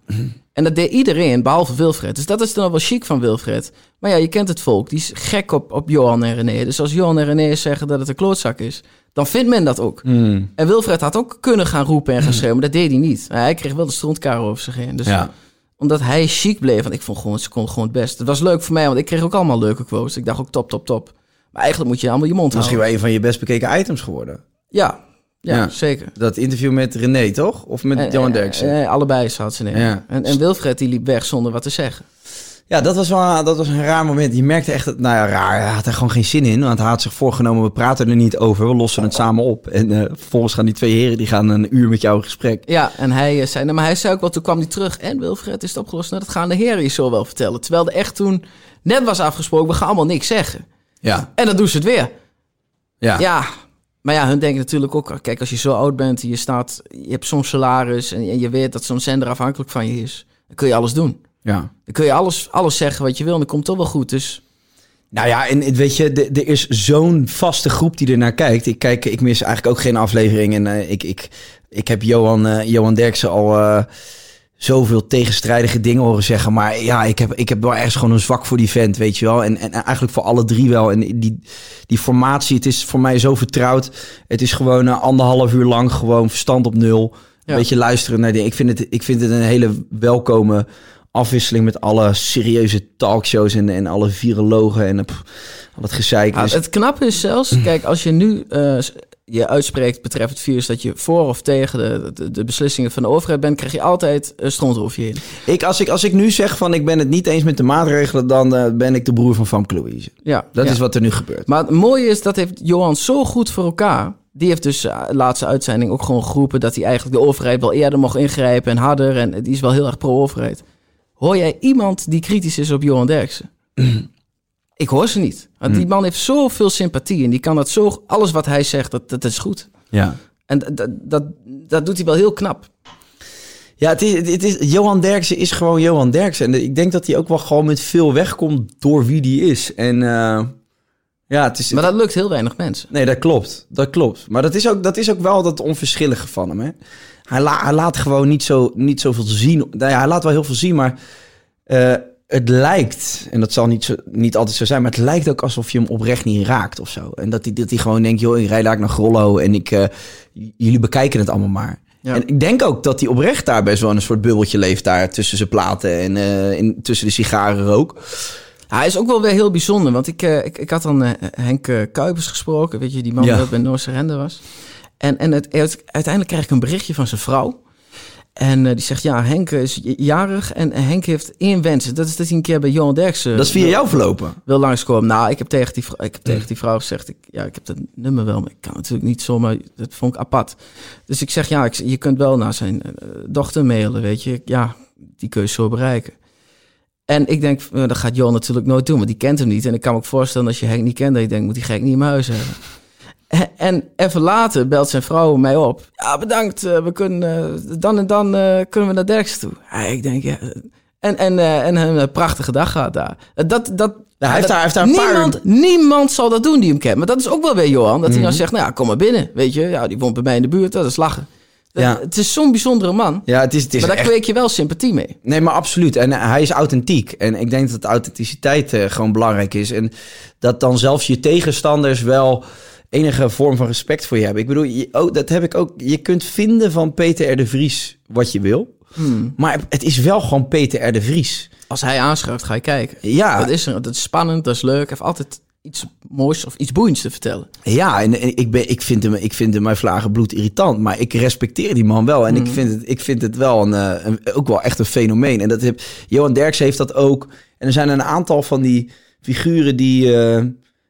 En dat deed iedereen, behalve Wilfred. Dus dat is dan wel chic van Wilfred. Maar ja, je kent het volk. Die is gek op, op Johan en René. Dus als Johan en René zeggen dat het een klootzak is, dan vindt men dat ook. Hmm. En Wilfred had ook kunnen gaan roepen en gaan schreeuwen, maar dat deed hij niet. Hij kreeg wel de strontkaar over zich heen. Dus Ja. Omdat hij chic bleef, want ik vond gewoon, ze kon gewoon het best. Het was leuk voor mij, want ik kreeg ook allemaal leuke quotes. Ik dacht ook top, top, top. Maar eigenlijk moet je allemaal je mond Misschien houden. wel een van je best bekeken items geworden. Ja, ja, Ja. zeker. Dat interview met René, toch? Of met En- Johan en- Derksen? en allebei zat ze neer. Ja. En, en Wilfred die liep weg zonder wat te zeggen. Ja, dat was wel dat was een raar moment. Je merkte echt, dat, nou ja, raar. Hij had er gewoon geen zin in. Want hij had zich voorgenomen, we praten er niet over. We lossen het samen op. En uh, vervolgens gaan die twee heren, die gaan een uur met jou in gesprek. Ja, en hij uh, zei, nou, maar hij zei ook wel, toen kwam hij terug. En Wilfred, is het opgelost? Nou, dat gaan de heren je zo wel vertellen. Terwijl er echt toen net was afgesproken, we gaan allemaal niks zeggen. Ja. En dan doen ze het weer. Ja. Ja, maar ja, hun denken natuurlijk ook... Kijk, als je zo oud bent, je, staat, je hebt soms salaris... en je weet dat zo'n zender afhankelijk van je is... dan kun je alles doen. Ja. Dan kun je alles, alles zeggen wat je wil en dat komt toch wel goed. Dus Nou ja, en weet je, de- er is zo'n vaste groep die er naar kijkt. Ik, kijk, ik mis eigenlijk ook geen aflevering. En eh, ik, ik, ik heb Johan, eh, Johan Derksen al eh, zoveel tegenstrijdige dingen horen zeggen. Maar ja, ik heb, ik heb wel ergens gewoon een zwak voor die vent, weet je wel. En, en eigenlijk voor alle drie wel. En die, die formatie, het is voor mij zo vertrouwd. Het is gewoon anderhalf uur lang gewoon verstand op nul. Ja. Een beetje luisteren naar dingen. Ik vind, het, ik vind het een hele welkome afwisseling met alle serieuze talkshows en, en alle virologen en eh, pff, al het gezeik. Ja, Dus- het knappe is zelfs, kijk, als je nu eh, je uitspreekt betreft het virus dat je voor of tegen de, de, de beslissingen van de overheid bent, krijg je altijd een stront over je heen. ik, als, ik, als ik nu zeg van ik ben het niet eens met de maatregelen, dan eh, ben ik de broer van Famke Louise. Ja, Dat ja. is wat er nu gebeurt. Maar het mooie is, dat heeft Johan zo goed voor elkaar. Die heeft dus eh, laatste uitzending ook gewoon geroepen dat hij eigenlijk de overheid wel eerder mocht ingrijpen en harder. En die is wel heel erg pro-overheid. Hoor jij iemand die kritisch is op Johan Derksen? Ik hoor ze niet. Want die man heeft zoveel sympathie en die kan dat zo, alles wat hij zegt, dat, dat is goed. Ja. En dat, dat, dat, doet hij wel heel knap. Ja, het is, het is, Johan Derksen is gewoon Johan Derksen. En ik denk dat hij ook wel gewoon met veel wegkomt door wie die is. En eh, ja, het is... Maar dat lukt heel weinig mensen. Nee, dat klopt. Dat klopt. Maar dat is ook, dat is ook wel dat onverschillige van hem. Hè? Hij, la- hij laat gewoon niet, zo, niet zoveel zien. Nou ja, hij laat wel heel veel zien, maar eh, het lijkt, en dat zal niet, zo, niet altijd zo zijn, maar het lijkt ook alsof je hem oprecht niet raakt of zo. En dat hij, dat hij gewoon denkt, joh, ik rijd daar naar Grollo en ik, eh, jullie bekijken het allemaal maar. Ja. En ik denk ook dat hij oprecht daar best wel een soort bubbeltje leeft daar tussen zijn platen en eh, in, tussen de sigarenrook. Hij is ook wel weer heel bijzonder. Want ik, eh, ik, ik had dan eh, Henk eh, Kuipers gesproken. Weet je, die man die dat bij Noorse Rende was. En, en het, uiteindelijk krijg ik een berichtje van zijn vrouw. En die zegt, ja, Henk is jarig en Henk heeft één wens. Dat is dat hij een keer bij Johan Derksen Dat is via wil, jou verlopen. wil langskomen. Nou, ik heb tegen die, ik heb tegen die vrouw gezegd, ik, ja, ik heb dat nummer wel, maar ik kan natuurlijk niet zomaar, dat vond ik apart. Dus ik zeg, ja, ik, je kunt wel naar zijn dochter mailen, weet je. Ja, die kun je zo bereiken. En ik denk, eh, dat gaat Johan natuurlijk nooit doen, want die kent hem niet. En ik kan me ook voorstellen, als je Henk niet kent, dat je denkt, moet die gek niet in mijn huis hebben. En- En even later belt zijn vrouw mij op. Ja, bedankt. eh, we kunnen, eh, dan en dan kunnen we naar Derksen toe. Ja, ik denk, ja. En, en, en een prachtige dag gaat daar. Dat, dat, hij heeft daar- heeft daar een paar- Mhm. niemand, niemand zal dat doen die hem kent. Maar dat is ook wel weer Johan. Dat hij dan zegt, nou ja, kom maar binnen. Weet je, ja, die woont bij mij in de buurt. Dat is lachen. Ja. Het is zo'n bijzondere man. Ja, het is, het is maar daar echt kweek je wel sympathie mee. Nee, maar absoluut. En hij is authentiek. En ik denk dat authenticiteit eh, gewoon belangrijk is. En dat dan zelfs je tegenstanders wel enige vorm van respect voor je hebben. Ik bedoel, je, oh, dat heb ik ook. Je kunt vinden van Peter R. de Vries wat je wil. Maar het is wel gewoon Peter R. de Vries. Als hij aanschuift, ga je kijken. Ja. Dat is, dat is spannend, dat is leuk. Hij heeft altijd iets moois of iets boeiends te vertellen. Ja, en, en ik, ben, ik vind hem, ik vind hem mijn vlagen bloed irritant. Maar ik respecteer die man wel. En ik, vind het, ik vind het wel een, eh, een, ook wel echt een fenomeen. En dat heb, Johan Derks heeft dat ook. En er zijn een aantal van die figuren die... eh,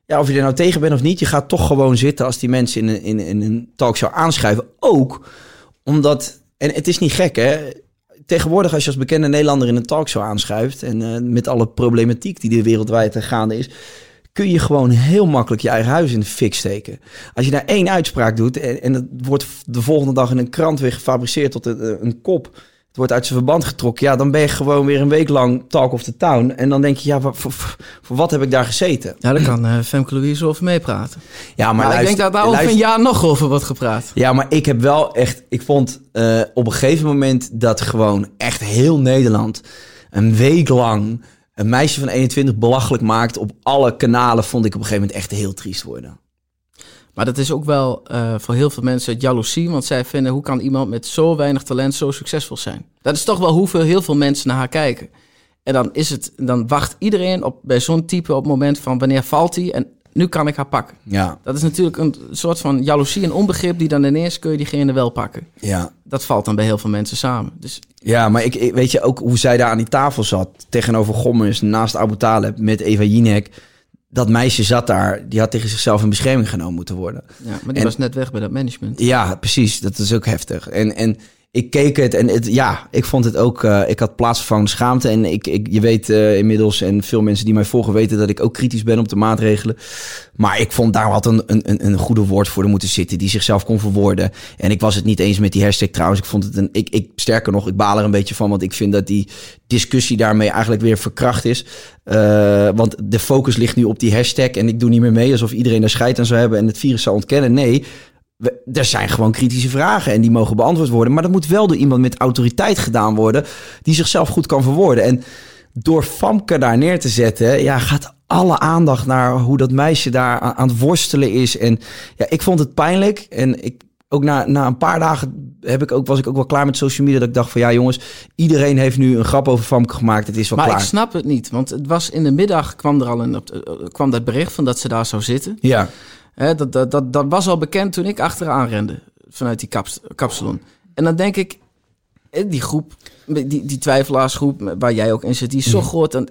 ja, of je er nou tegen bent of niet, je gaat toch gewoon zitten als die mensen in een, in, in een talkshow aanschrijven. Ook omdat, en het is niet gek hè, tegenwoordig als je als bekende Nederlander in een talkshow aanschuift en eh, met alle problematiek die er wereldwijd gaande is, kun je gewoon heel makkelijk je eigen huis in de fik steken. Als je daar één uitspraak doet en, en het wordt de volgende dag in een krant weer gefabriceerd tot een, een kop, het wordt uit zijn verband getrokken, ja, dan ben je gewoon weer een week lang talk of the town. En dan denk je, ja, voor, voor, voor wat heb ik daar gezeten? Ja, daar kan eh, Femke Louise over meepraten. Ja, Maar, maar ik denk dat daar over een jaar nog over wordt gepraat. Ja, maar ik heb wel echt... Ik vond eh, op een gegeven moment dat gewoon echt heel Nederland... een week lang een meisje van 21 belachelijk maakt... op alle kanalen vond ik op een gegeven moment echt heel triest worden. Maar dat is ook wel eh, voor heel veel mensen jaloezie. Want zij vinden, hoe kan iemand met zo weinig talent zo succesvol zijn? Dat is toch wel hoeveel heel veel mensen naar haar kijken. En dan, is het, dan wacht iedereen op, bij zo'n type op het moment van wanneer valt hij. En nu kan ik haar pakken. Ja, Dat is natuurlijk een soort van jaloezie en onbegrip die dan ineens kun je diegene wel pakken. ja. Dat valt dan bij heel veel mensen samen. Dus Ja, maar ik, ik- weet je ook hoe zij daar aan die tafel zat. Tegenover Gommers, naast Abu Taleb, met Eva Jinek. Dat meisje zat daar, die had tegen zichzelf in bescherming genomen moeten worden. ja, maar die En- was net weg bij dat management. Ja, precies. Dat is ook heftig. En, en ik keek het en het, ja, ik vond het ook... eh, ik had plaatsvervangende schaamte. En ik, ik, je weet eh, inmiddels, en veel mensen die mij volgen weten... dat ik ook kritisch ben op de maatregelen. Maar ik vond daar had een, een, een goede woord voor moeten zitten... die zichzelf kon verwoorden. En ik was het niet eens met die hashtag trouwens. Ik vond het een... Ik, ik, sterker nog, ik baal er een beetje van... want ik vind dat die discussie daarmee eigenlijk weer verkracht is. Eh, want de focus ligt nu op die hashtag... en ik doe niet meer mee alsof iedereen daar scheid aan zou hebben... en het virus zou ontkennen. Nee, we- er zijn gewoon kritische vragen en die mogen beantwoord worden. Maar dat moet wel door iemand met autoriteit gedaan worden die zichzelf goed kan verwoorden. En door Famke daar neer te zetten, ja, gaat alle aandacht naar hoe dat meisje daar aan, het worstelen is. En ja, ik vond het pijnlijk. En ik ook na, na een paar dagen heb ik ook, was ik ook wel klaar met social media. Dat ik dacht van ja, jongens, iedereen heeft nu een grap over Famke gemaakt. Het is wel Maar klaar. ik snap het niet, want het was in de middag kwam er al een, eh, kwam dat bericht van dat ze daar zou zitten. Ja, Hè, dat, dat, dat, dat was al bekend toen ik achteraan rende vanuit die kaps, kapsalon. En dan denk ik, die groep, die, die twijfelaarsgroep waar jij ook in zit, die is zo Mhm. groot. En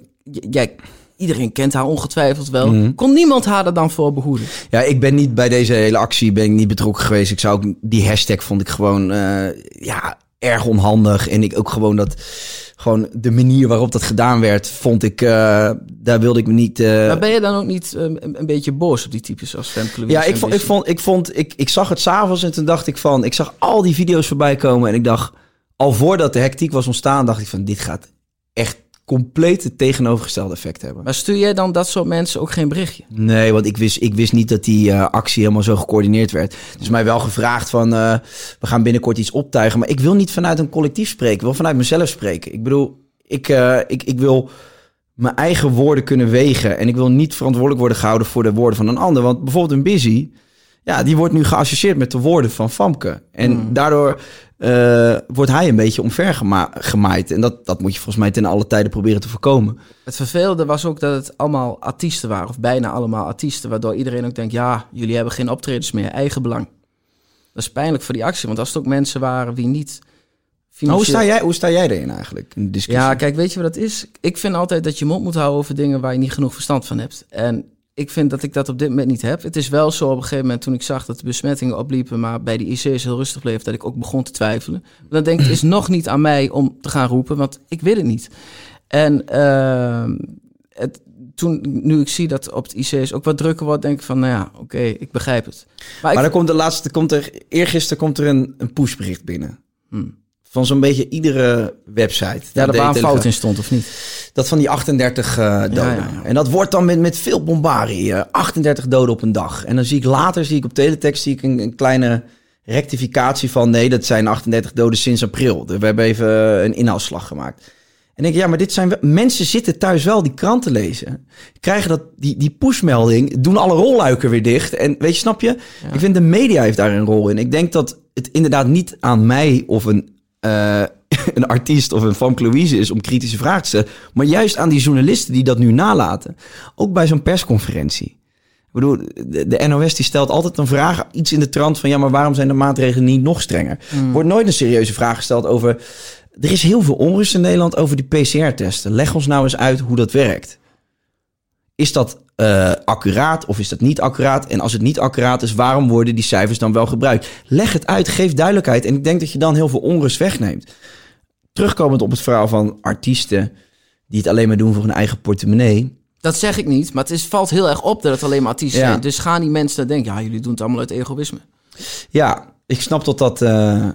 jij, iedereen kent haar ongetwijfeld wel. Mhm. Kon niemand haar er dan voor behoeden? Ja, ik ben niet bij deze hele actie ben ik niet betrokken geweest. Ik zou ook die hashtag vond ik gewoon eh, ja, erg onhandig. En ik ook gewoon dat gewoon de manier waarop dat gedaan werd, vond ik eh, daar wilde ik me niet. eh, maar ben je dan ook niet eh, een, een beetje boos op die types als Femke Louise ja, ik vond, ik vond, ik vond, ik, ik zag het s'avonds en toen dacht ik van, ik zag al die video's voorbij komen en ik dacht, al voordat de hectiek was ontstaan, dacht ik van, dit gaat echt compleet het tegenovergestelde effect hebben. Maar stuur jij dan dat soort mensen ook geen berichtje? Nee, want ik wist, ik wist niet dat die eh, actie helemaal zo gecoördineerd werd. Dus mij wel gevraagd van, eh, we gaan binnenkort iets optuigen. Maar ik wil niet vanuit een collectief spreken. Ik wil vanuit mezelf spreken. Ik bedoel, ik, eh, ik, ik wil mijn eigen woorden kunnen wegen. En ik wil niet verantwoordelijk worden gehouden voor de woorden van een ander. Want bijvoorbeeld een busy, ja, die wordt nu geassocieerd met de woorden van Famke. En daardoor eh, wordt hij een beetje omver gema- gemaaid. En dat, dat moet je volgens mij ten alle tijden proberen te voorkomen. Het vervelende was ook dat het allemaal artiesten waren, of bijna allemaal artiesten, waardoor iedereen ook denkt, ja, jullie hebben geen optredens meer, eigen belang. Dat is pijnlijk voor die actie, want als het ook mensen waren wie niet Nou, hoe, financieel... sta jij, hoe sta jij erin eigenlijk? In de discussie? Ja, kijk, weet je wat dat is? Ik vind altijd dat je mond moet houden over dingen waar je niet genoeg verstand van hebt. En ik vind dat ik dat op dit moment niet heb. Het is wel zo op een gegeven moment toen ik zag dat de besmettingen opliepen, maar bij de IC's heel rustig bleef, dat ik ook begon te twijfelen. Maar dan denk ik, het is nog niet aan mij om te gaan roepen, want ik weet het niet. En ehm, het, toen, nu ik zie dat op het IC's ook wat drukker wordt, denk ik van, nou ja, oké, ik begrijp het. Maar, Maar ik, dan komt de laatste, komt er, eergisteren komt er een, een pushbericht binnen. Hmm. Van zo'n beetje iedere website. ja, Dat waar een fout in stond, of niet? Dat van die 38 eh, doden. Ja, ja, ja. En dat wordt dan met, met veel bombarie. eh, 38 doden op een dag. En dan zie ik later, zie ik op teletext, zie ik een, een kleine rectificatie van... nee, dat zijn 38 doden sinds april. We hebben even eh, een inhaalslag gemaakt. En ik denk, ja, maar dit zijn wel, mensen zitten thuis wel die kranten lezen. Krijgen dat, die, die pushmelding, doen alle rolluiken weer dicht. En weet je, snap je? Ik vind de media heeft daar een rol in. Ik denk dat het inderdaad niet aan mij of een, eh, een artiest of een Famke Louise is om kritische vragen te stellen. Maar juist aan die journalisten die dat nu nalaten. Ook bij zo'n persconferentie. Ik bedoel, de, de NOS die stelt altijd een vraag, iets in de trant van... ja, maar waarom zijn de maatregelen niet nog strenger? Er wordt nooit een serieuze vraag gesteld over... Er is heel veel onrust in Nederland over die PCR-testen. Leg ons nou eens uit hoe dat werkt. Is dat eh, accuraat of is dat niet accuraat? En als het niet accuraat is, waarom worden die cijfers dan wel gebruikt? Leg het uit, geef duidelijkheid. En ik denk dat je dan heel veel onrust wegneemt. Terugkomend op het verhaal van artiesten die het alleen maar doen voor hun eigen portemonnee. Dat zeg ik niet, maar het is, valt heel erg op dat het alleen maar artiesten Ja. zijn. Dus gaan die mensen dan denken, ja, jullie doen het allemaal uit egoïsme. Ja, ik snap dat dat, eh,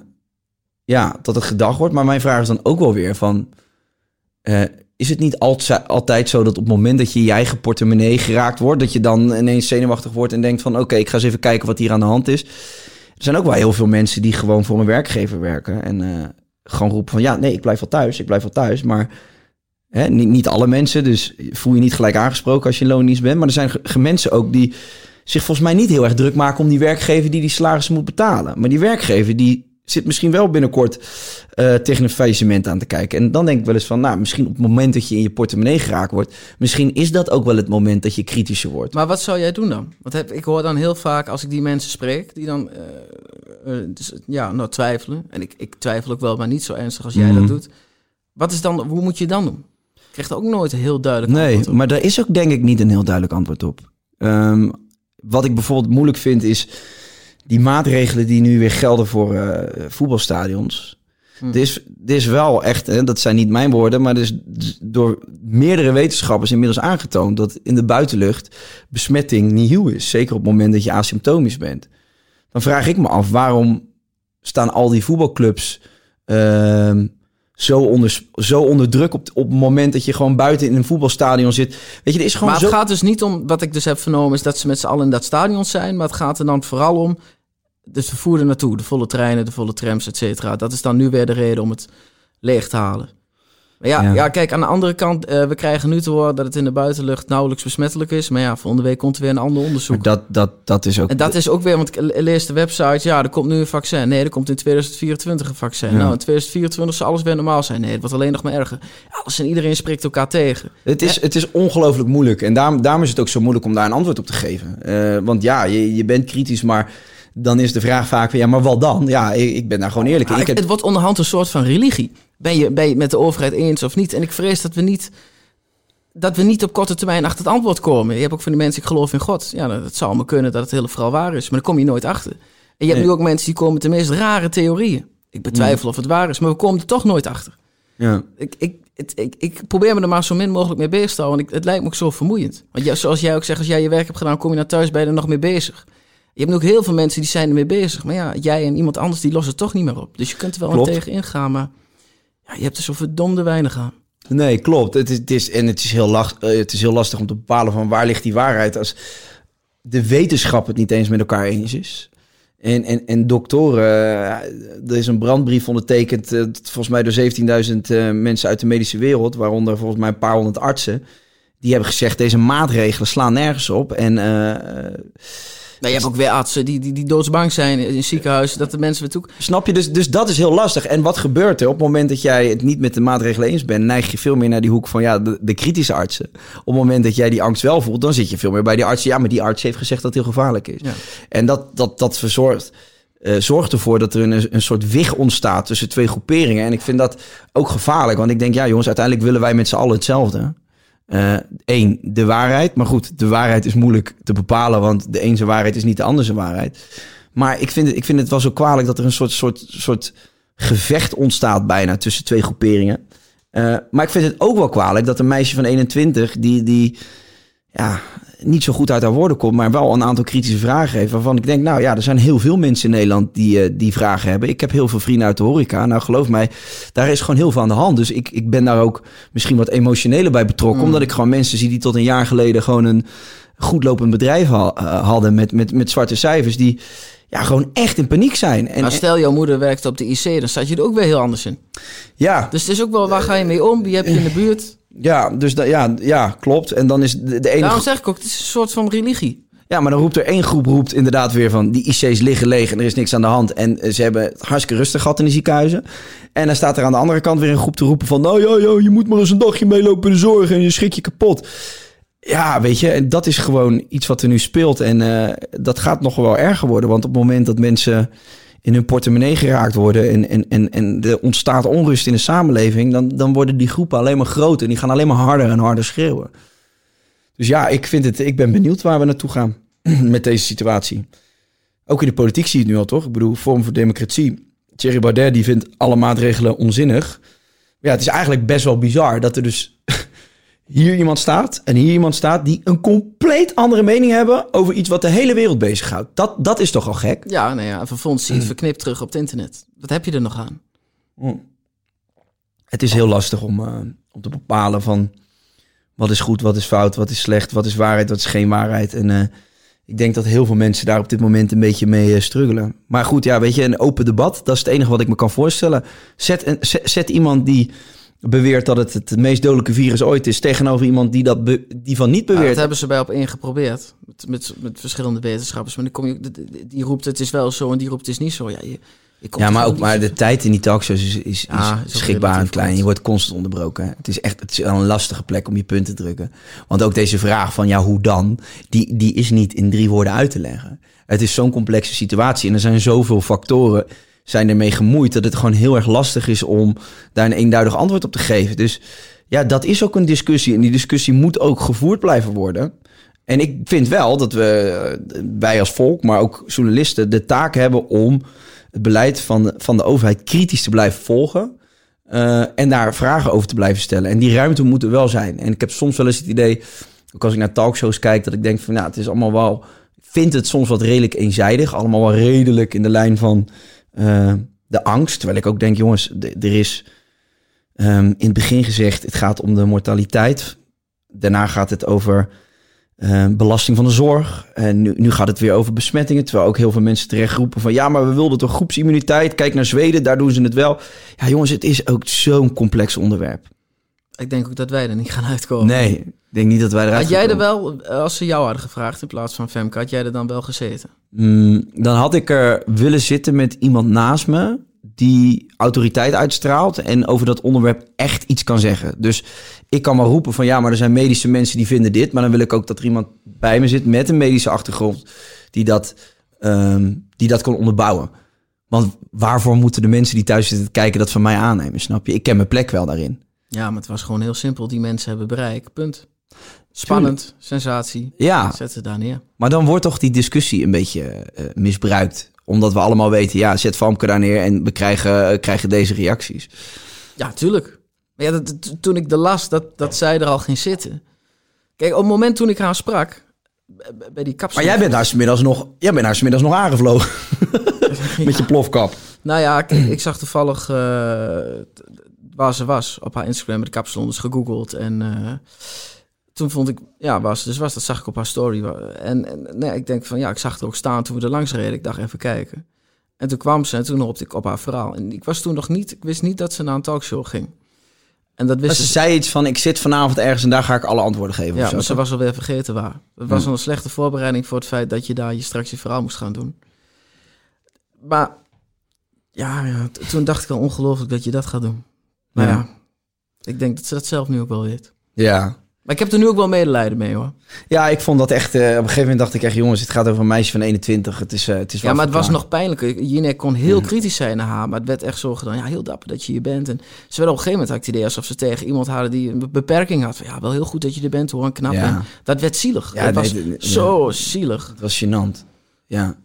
ja, dat het gedacht wordt. Maar mijn vraag is dan ook wel weer van... eh, is het niet altijd, zo dat op het moment dat je je eigen portemonnee geraakt wordt... dat je dan ineens zenuwachtig wordt en denkt van... oké, ik ga eens even kijken wat hier aan de hand is. Er zijn ook wel heel veel mensen die gewoon voor een werkgever werken... en eh, gewoon roepen van ja, nee, ik blijf wel thuis, ik blijf wel thuis. Maar hè, niet, niet alle mensen, dus voel je niet gelijk aangesproken als je loondienst bent. Maar er zijn mensen ook die zich volgens mij niet heel erg druk maken om die werkgever die die salarissen moet betalen. Maar die werkgever die zit misschien wel binnenkort eh, tegen een faillissement aan te kijken. En dan denk ik wel eens van, nou, misschien op het moment dat je in je portemonnee geraakt wordt, misschien is dat ook wel het moment dat je kritischer wordt. Maar wat zou jij doen dan? Want heb, ik hoor dan heel vaak als ik die mensen spreek, die dan eh, eh, dus, ja, nou, twijfelen. En ik, ik twijfel ook wel, maar niet zo ernstig als jij Mhm. dat doet. Wat is dan, hoe moet je dan doen? Ik krijg er ook nooit een heel duidelijk Nee, antwoord op. maar daar is ook denk ik niet een heel duidelijk antwoord op. Ehm, wat ik bijvoorbeeld moeilijk vind is die maatregelen die nu weer gelden voor eh, voetbalstadions. Hm. Er, is, er is wel echt, hè, dat zijn niet mijn woorden, maar er is d- door meerdere wetenschappers inmiddels aangetoond dat in de buitenlucht besmetting nihil is. Zeker op het moment dat je asymptomisch bent. Dan vraag ik me af, waarom staan al die voetbalclubs ehm, zo, onder, zo onder druk op, op het moment dat je gewoon buiten in een voetbalstadion zit? Weet je, er is gewoon Maar zo... het gaat dus niet om, wat ik dus heb vernomen, is dat ze met z'n allen in dat stadion zijn. Maar het gaat er dan vooral om het vervoer er naartoe. De volle treinen, de volle trams, et cetera. Dat is dan nu weer de reden om het leeg te halen. Maar ja, Ja. ja. kijk, aan de andere kant, eh, we krijgen nu te horen dat het in de buitenlucht nauwelijks besmettelijk is. Maar ja, volgende week komt er weer een ander onderzoek. Maar dat, dat, dat is ook... En dat is ook weer, want ik le- lees de website, ja, er komt nu een vaccin. Nee, er komt in 2024 een vaccin. Ja. Nou, in 2024 zal alles weer normaal zijn. Nee, het wordt alleen nog maar erger. Alles en iedereen spreekt elkaar tegen. Het is, het is ongelooflijk moeilijk. En daarom, daarom is het ook zo moeilijk om daar een antwoord op te geven. Eh, want ja, je, je bent kritisch, maar dan is de vraag vaak van... ja, maar wat dan? Ja, ik, ik ben daar gewoon eerlijk in. Ik het, heb, het wordt onderhand een soort van religie. Ben je, ben je het met de overheid eens of niet? En ik vrees dat we niet, dat we niet op korte termijn achter het antwoord komen. Je hebt ook van die mensen, ik geloof in God. Ja, dat, dat zou me kunnen dat het hele verhaal waar is. Maar dan kom je nooit achter. En je hebt Nee. nu ook mensen die komen met de meest rare theorieën. Ik betwijfel of het waar is, maar we komen er toch nooit achter. ja. Ik, ik, het, ik, ik probeer me er maar zo min mogelijk mee bezig te houden. Want ik, het lijkt me ook zo vermoeiend. Want ja, zoals jij ook zegt, als jij je werk hebt gedaan, kom je naar thuis, ben je er nog mee bezig. Je hebt ook heel veel mensen die zijn ermee bezig. Maar ja, jij en iemand anders die lossen het toch niet meer op. Dus je kunt er wel Klopt. tegen ingaan, maar ja, je hebt er zo verdomde weinig aan. Nee, klopt. Het is, het is, en het is, heel lach, eh, het is heel lastig om te bepalen van waar ligt die waarheid... als de wetenschap het niet eens met elkaar eens is. En, en, en doktoren, eh, er is een brandbrief ondertekend... eh, volgens mij door 17.000 eh, mensen uit de medische wereld... waaronder volgens mij een paar honderd artsen... die hebben gezegd, deze maatregelen slaan nergens op. En Nou, je hebt ook weer artsen die, die, die doodsbang zijn in ziekenhuizen, dat de mensen weer toe... Snap je? Dus, dus dat is heel lastig. En wat gebeurt er op het moment dat jij het niet met de maatregelen eens bent? Neig je veel meer naar die hoek van ja, de, de kritische artsen. Op het moment dat jij die angst wel voelt, dan zit je veel meer bij die arts. Ja, maar die arts heeft gezegd dat het heel gevaarlijk is. Ja. En dat, dat, dat verzorgt, eh, zorgt ervoor dat er een, een soort wig ontstaat tussen twee groeperingen. En ik vind dat ook gevaarlijk. Want ik denk, ja jongens, uiteindelijk willen wij met z'n allen hetzelfde. Eén, de waarheid. Maar goed, de waarheid is moeilijk te bepalen, want de zijn waarheid is niet de ander zijn waarheid. Maar ik vind, het, ik vind het wel zo kwalijk dat er een soort, soort, soort gevecht ontstaat bijna tussen twee groeperingen. Eh, maar ik vind het ook wel kwalijk dat een meisje van 21, die, die ja, niet zo goed uit haar woorden komt, maar wel een aantal kritische vragen heeft. Waarvan ik denk, nou ja, er zijn heel veel mensen in Nederland die, eh, die vragen hebben. Ik heb heel veel vrienden uit de horeca. Nou, geloof mij, daar is gewoon heel veel aan de hand. Dus ik, ik ben daar ook misschien wat emotioneler bij betrokken. Omdat ik gewoon mensen zie die tot een jaar geleden gewoon een goed lopend bedrijf ha- eh, hadden met, met, met zwarte cijfers. Die ja, gewoon echt in paniek zijn. En, Maar stel, jouw moeder werkt op de IC, dan staat je er ook weer heel anders in. ja, Dus het is ook wel, waar ga je mee om? Wie heb je in de buurt? Ja, dus da, ja, ja, klopt. En dan is de, de enige. Daarom zeg ik ook, het is een soort van religie. Ja, maar dan roept er één groep roept inderdaad weer van... die IC's liggen leeg en er is niks aan de hand. En eh, ze hebben het hartstikke rustig gehad in de ziekenhuizen. En dan staat er aan de andere kant weer een groep te roepen van... nou ja, ja, je moet maar eens een dagje meelopen in de zorg en je schrik je kapot. Ja, weet je, en dat is gewoon iets wat er nu speelt. En eh, dat gaat nog wel erger worden. Want op het moment dat mensen in hun portemonnee geraakt worden... en, en, en, en er ontstaat onrust in de samenleving... Dan, dan worden die groepen alleen maar groter. En die gaan alleen maar harder en harder schreeuwen. Dus ja, ik, vind het, ik ben benieuwd waar we naartoe gaan met deze situatie. Ook in de politiek zie je het nu al, toch? Ik bedoel, Vorm voor Democratie. Thierry Baudet die vindt alle maatregelen onzinnig. Ja, het is eigenlijk best wel bizar dat er dus hier iemand staat en hier iemand staat... die een compleet andere mening hebben over iets wat de hele wereld bezighoudt. Dat, dat is toch al gek? Ja, nou ja, en vervolgens zie je het verknipt terug op het internet. Wat heb je er nog aan? Het is heel lastig om, eh, om te bepalen van wat is goed, wat is fout, wat is slecht, wat is waarheid, wat is geen waarheid. En eh, ik denk dat heel veel mensen daar op dit moment een beetje mee eh, struggelen. Maar goed, ja, weet je, een open debat, dat is het enige wat ik me kan voorstellen. Zet, een, zet, zet iemand die beweert dat het het meest dodelijke virus ooit is, tegenover iemand die, dat die van niet Ja, beweert. dat hebben ze bij op één geprobeerd. Met, met, met verschillende wetenschappers. Maar dan kom je, die- roept het is wel zo en die roept het is niet zo. Ja, je, Ja, maar ook maar de tijd in die talkshows is, is, is, Ja, is ook schrikbaar en klein. Je wordt constant onderbroken. Het is echt het is een lastige plek om je punt te drukken. Want ook deze vraag van ja, hoe dan? Die, die is niet in drie woorden uit te leggen. Het is zo'n complexe situatie en er zijn zoveel factoren zijn ermee gemoeid dat het gewoon heel erg lastig is om daar een eenduidig antwoord op te geven. Dus ja, dat is ook een discussie en die discussie moet ook gevoerd blijven worden. En ik vind wel dat we, eh, wij als volk, maar ook journalisten, de taak hebben om het beleid van de, van de overheid kritisch te blijven volgen. eh, en daar vragen over te blijven stellen. En die ruimte moet er wel zijn. En ik heb soms wel eens het idee, ook als ik naar talkshows kijk, dat ik denk van, nou, het is allemaal wel, ik vind het soms wat redelijk eenzijdig. Allemaal wel redelijk in de lijn van eh, de angst. Terwijl ik ook denk, jongens, er is ehm, in het begin gezegd, het gaat om de mortaliteit. Daarna gaat het over eh, belasting van de zorg. En nu, nu gaat het weer over besmettingen. Terwijl ook heel veel mensen terecht roepen van... ja, maar we wilden toch groepsimmuniteit? Kijk naar Zweden, daar doen ze het wel. Ja, jongens, het is ook zo'n complex onderwerp. Ik denk ook dat wij er niet gaan uitkomen. Nee, denk niet dat wij eruit Had jij er wel, eh, als ze jou hadden gevraagd in plaats van Femke, had jij er dan wel gezeten? Mm, dan had ik er willen zitten met iemand naast me... die autoriteit uitstraalt en over dat onderwerp echt iets kan zeggen. Dus ik kan wel roepen van ja, maar er zijn medische mensen die vinden dit... maar dan wil ik ook dat er iemand bij me zit met een medische achtergrond... die dat, ehm, die dat kan onderbouwen. Want waarvoor moeten de mensen die thuis zitten kijken dat van mij aannemen, snap je? Ik ken mijn plek wel daarin. Ja, maar het was gewoon heel simpel. Die mensen hebben bereik. Punt. Spannend, sensatie. Ja, Zet ze daar neer. maar dan wordt toch die discussie een beetje eh, misbruikt. Omdat we allemaal weten, ja, zet Famke daar neer en we krijgen, eh, krijgen deze reacties. Ja, tuurlijk. Maar ja, dat, toen ik de las dat, dat zij er al ging zitten. Kijk, op het moment toen ik haar sprak, bij die kapsel... Maar jij bent daar smiddags nog, jij bent smiddags nog aangevlogen. Met je plofkap. Nou ja, ik, ik zag toevallig eh, waar ze was op haar Instagram met de kapsalon, dus gegoogeld. En toen vond ik, ja, was dus was, dat zag ik op haar story. En, en nee, ik denk van, ja, ik zag er ook staan toen we er langs reden. Ik dacht even kijken. En toen kwam ze en toen hoopte ik op haar verhaal. En ik was toen nog niet, ik wist niet dat ze naar een talkshow ging. En dat wist ze ze. zei iets van, ik zit vanavond ergens en daar ga ik alle antwoorden geven. Ja, of zo, maar ze was alweer vergeten waar. Het was een slechte voorbereiding voor het feit dat je daar je straks je verhaal moest gaan doen. Maar ja, toen dacht ik al ongelooflijk dat je dat gaat doen. Maar Ja. ja. ik denk dat ze dat zelf nu ook wel weet. Ja. Maar ik heb er nu ook wel medelijden mee hoor. ja, ik vond dat echt... eh, op een gegeven moment dacht ik echt, jongens, het gaat over een meisje van 21. Het is, eh, het is Ja, maar het was nog pijnlijker. Jinek kon heel kritisch zijn naar haar, maar het werd echt zo gedaan. Ja, heel dapper dat je hier bent. En ze werd op een gegeven moment had ik het idee alsof ze tegen iemand hadden die een be- beperking had. Van, ja, wel heel goed dat je er bent hoor, en knap. Ja. En dat werd zielig. Ja, dat nee, was nee, nee, zo zielig. Het was gênant. Ja.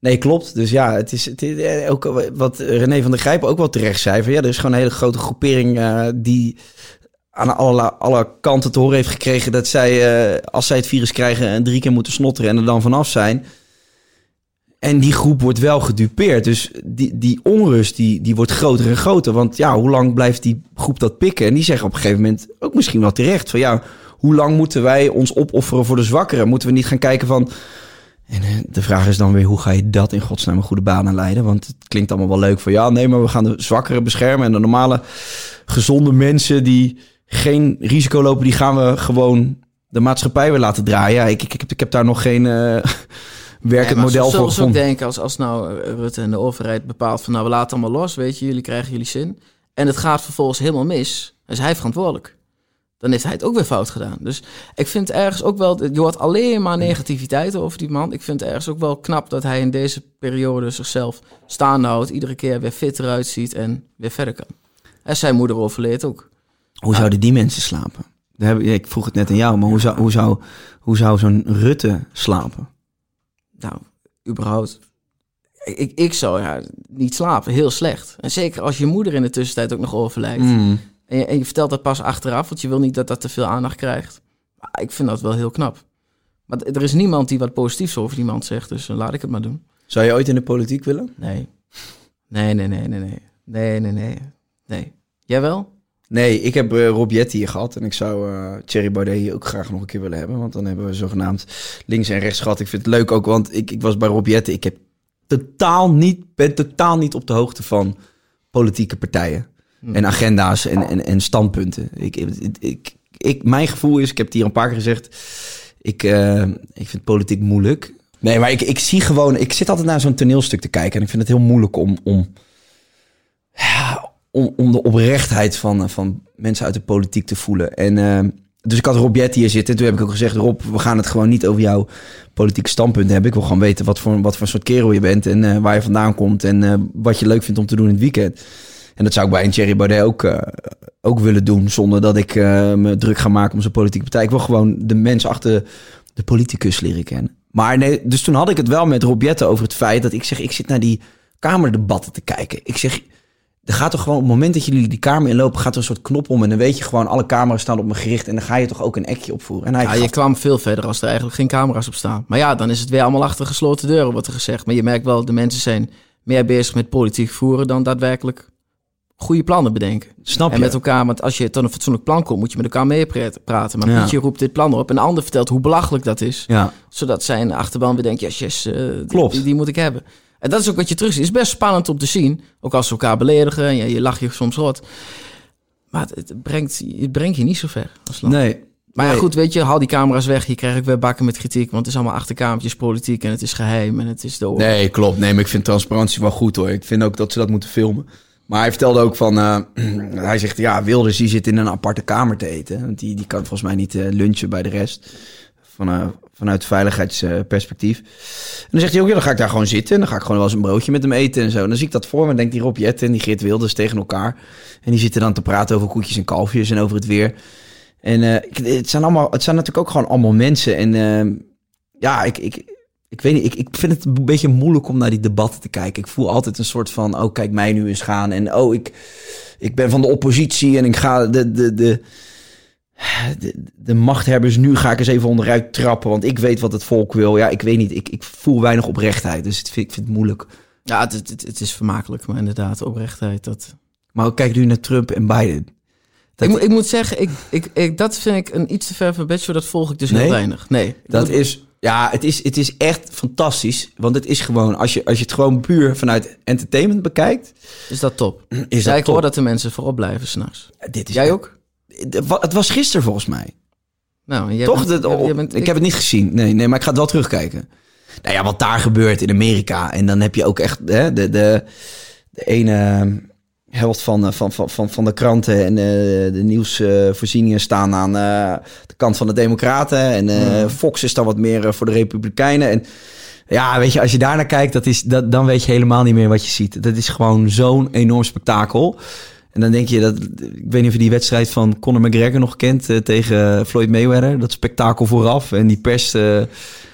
Nee, klopt. Dus ja, het is, het is eh, ook wat René van der Grijpen ook wel terecht zei. Van, ja, er is gewoon een hele grote groepering die aan alle, alle kanten te horen heeft gekregen dat zij, eh, als zij het virus krijgen, en drie keer moeten snotteren en er dan vanaf zijn. En die groep wordt wel gedupeerd. Dus die, die onrust die, die wordt groter en groter. Want ja, hoe lang blijft die groep dat pikken? En die zeggen op een gegeven moment ook misschien wel terecht. Van ja, hoe lang moeten wij ons opofferen voor de zwakkeren? Moeten we niet gaan kijken van... En eh, de vraag is dan weer, hoe ga je dat in godsnaam een goede banen leiden? Want het klinkt allemaal wel leuk van... Ja, nee, maar we gaan de zwakkeren beschermen. En de normale, gezonde mensen die geen risico lopen... die gaan we gewoon de maatschappij weer laten draaien. Ja, ik, ik, ik, heb, ik heb daar nog geen... eh werkend model zo- voor gevonden. denken, als, als nou eh, Rutte en de overheid bepaalt van nou we laten allemaal los, weet je, jullie krijgen jullie zin. En het gaat vervolgens helemaal mis, dan is hij verantwoordelijk. Dan heeft hij het ook weer fout gedaan. Dus ik vind ergens ook wel, je hoort alleen maar negativiteit over die man. Ik vind ergens ook wel knap dat hij in deze periode zichzelf staande houdt, iedere keer weer fit eruit ziet en weer verder kan. En zijn moeder overleed ook. Hoe zouden die mensen slapen? Daar heb, ik vroeg het net aan jou, maar hoe zou, hoe zou, hoe zou zo'n Rutte slapen? Nou, überhaupt. Ik, ik zou ja, niet slapen, heel slecht. En zeker als je moeder in de tussentijd ook nog overlijdt. Mm. En je, en je vertelt dat pas achteraf, want je wil niet dat dat te veel aandacht krijgt. Maar ik vind dat wel heel knap. Maar er is niemand die wat positiefs over die man zegt, dus laat ik het maar doen. Zou je ooit in de politiek willen? Nee. Nee, nee, nee, nee, nee. Nee, nee, nee. Nee. Jij wel? Nee, ik heb eh, Rob Jetti hier gehad en ik zou eh Thierry Baudet hier ook graag nog een keer willen hebben. Want dan hebben we zogenaamd links en rechts gehad. Ik vind het leuk ook, want ik, ik was bij Rob Jetti. Ik heb totaal niet, ben totaal niet op de hoogte van politieke partijen. En agenda's en, en, en standpunten. Ik, ik, ik, ik- mijn gevoel is, ik heb het hier een paar keer gezegd... Ik, eh, ik vind politiek moeilijk. Nee, maar ik, ik zie gewoon... Ik zit altijd naar zo'n toneelstuk te kijken. En ik vind het heel moeilijk om... om ja, om, de oprechtheid van, van mensen uit de politiek te voelen. En eh, dus ik had Rob hier zitten. Toen heb ik ook gezegd, Rob, we gaan het gewoon niet over jouw politieke standpunt hebben. Ik wil gewoon weten wat voor, wat voor soort kerel je bent en eh, waar je vandaan komt en eh, wat je leuk vindt om te doen in het weekend. En dat zou ik bij een Thierry Baudet ook, eh, ook willen doen, zonder dat ik eh, me druk ga maken om zijn politieke partij. Ik wil gewoon de mens achter de politicus leren kennen. Maar nee, dus toen had ik het wel met Rob Jetten over het feit dat ik zeg, ik zit naar die kamerdebatten te kijken. Ik zeg, er gaat toch gewoon op het moment dat jullie die kamer inlopen, gaat er een soort knop om en dan weet je gewoon, alle camera's staan op me gericht en dan ga je toch ook een ekje opvoeren. En hij Ja, gaf- je kwam veel verder als er eigenlijk geen camera's op staan. Maar ja, dan is het weer allemaal achter gesloten deuren, wordt er gezegd. Maar je merkt wel, de mensen zijn meer bezig met politiek voeren dan daadwerkelijk goede plannen bedenken. Snap En je? met elkaar, want als je tot een fatsoenlijk plan komt, moet je met elkaar meepraten. Maar Ja. Pietje roept dit plan op en een ander vertelt hoe belachelijk dat is. Ja. Zodat zijn achterban weer denkt, yes, yes, eh, die- Klopt. Die, die moet ik hebben. En dat is ook wat je terug ziet. Het is best spannend om te zien. Ook als ze elkaar beledigen en je, je lacht je soms rot. Maar het, het brengt, het brengt je niet zo ver als land. Nee. Maar ja, goed, weet je, haal die camera's weg. Je krijgt ook weer bakken met kritiek. Want het is allemaal achterkamertjes politiek en het is geheim en het is de Nee, klopt. Nee, maar ik vind transparantie wel goed hoor. Ik vind ook dat ze dat moeten filmen. Maar hij vertelde ook van... eh, hij zegt, ja, Wilders die zit in een aparte kamer te eten. Want die, die kan volgens mij niet eh, lunchen bij de rest. Van, eh, vanuit veiligheidsperspectief. en dan zegt hij ook, ja, dan ga ik daar gewoon zitten. En dan ga ik gewoon wel eens een broodje met hem eten en zo. En dan zie ik dat voor me. En denkt die Rob Jetten en die Geert Wilders tegen elkaar. En die zitten dan te praten over koetjes en kalfjes en over het weer. En het, zijn allemaal, het zijn natuurlijk ook gewoon allemaal mensen. En ja, ik, ik, ik weet niet, ik, ik vind het een beetje moeilijk om naar die debatten te kijken. Ik voel altijd een soort van, oh kijk mij nu eens gaan. En oh, ik, ik ben van de oppositie en ik ga de, de, de, de, de machthebbers nu ga ik eens even onderuit trappen. Want ik weet wat het volk wil. Ja, ik weet niet, ik, ik voel weinig oprechtheid. Dus het vind, ik vind het moeilijk. Ja, het, het, het is vermakelijk, maar inderdaad, oprechtheid. Dat... Maar ook kijk nu naar Trump en Biden. Dat- Ik, moet- ik moet zeggen, ik, ik, ik, dat vind ik een iets te ver van bedshow. Dat volg ik dus Nee? heel weinig. Nee. Dat moet- is, ja, het is, het is echt fantastisch. Want het is gewoon, als je, als je het gewoon puur vanuit entertainment bekijkt, is dat top. is ja, dat ik hoor dat de mensen voorop blijven s'nachts. Dit is Jij ook? Het wa- Het was gisteren volgens mij. Nou, jij Toch? bent- Dat- jij- jij bent- ik, heb het niet gezien. Nee, nee, maar ik ga het wel terugkijken. Nou ja, wat daar gebeurt in Amerika. En dan heb je ook echt hè, de, de, de ene helft van, eh, van, van, van, van de kranten en eh, de nieuwsvoorzieningen staan aan eh, de kant van de Democraten. En Fox is dan wat meer voor de Republikeinen. En ja, weet je, als je daarnaar kijkt, dat is, dat, dan weet je helemaal niet meer wat je ziet. Dat is gewoon zo'n enorm spektakel. En dan denk je dat, ik weet niet of je die wedstrijd van Conor McGregor nog kent tegen Floyd Mayweather. Dat spektakel vooraf en die pers.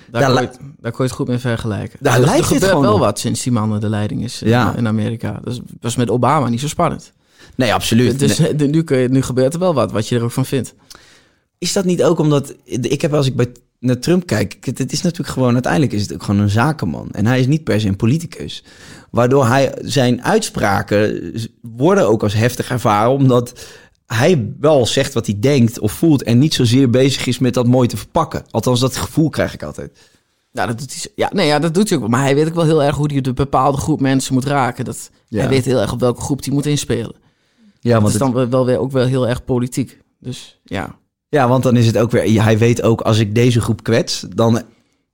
Eh, Daar, Daar kon je, het- daar kon je het goed mee vergelijken. Daar lijkt het gewoon wel wat sinds die man de leiding is in, Ja. in Amerika. Dat was met Obama niet zo spannend. nee, absoluut. Dus Nee. eh, nu, gebeurt er wel wat, wat je er ook van vindt. Is dat niet ook omdat ik heb als ik bij naar Trump kijk, het het is natuurlijk gewoon uiteindelijk is het ook gewoon een zakenman en hij is niet per se een politicus, waardoor hij zijn uitspraken worden ook als heftig ervaren omdat hij wel zegt wat hij denkt of voelt en niet zozeer bezig is met dat mooi te verpakken. Althans, dat gevoel krijg ik altijd. Ja, dat doet hij, ja, nee, ja, dat doet hij ook. Maar hij weet ook wel heel erg hoe hij de bepaalde groep mensen moet raken. Dat, Ja. Hij weet heel erg op welke groep hij moet inspelen. Ja, dat want is het- dan wel- wel weer ook wel heel erg politiek. Dus ja, Ja, want dan is het ook weer. Hij weet ook als ik deze groep kwets, dan.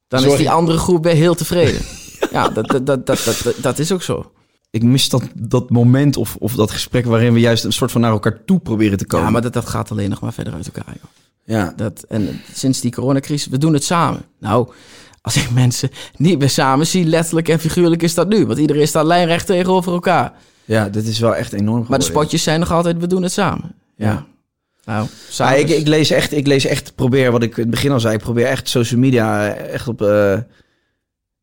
dan is die andere groep weer heel tevreden. ja, dat, dat, dat, dat, dat, dat is ook zo. Ik mis dat, dat moment of, of dat gesprek waarin we juist een soort van naar elkaar toe proberen te komen. Ja, maar dat, dat gaat alleen nog maar verder uit elkaar. Joh. ja. Dat, en sinds die coronacrisis, we doen het samen. Nou, als ik mensen niet meer samen zie, letterlijk en figuurlijk is dat nu. Want iedereen staat lijnrecht tegenover elkaar. ja, dit is wel echt enorm. Maar de spotjes zijn nog altijd, we doen het samen. Ja. Ja. Nou, Ja, ik, is- ik lees echt, ik lees echt, probeer wat ik in het begin al zei, ik probeer echt social media echt op, eh,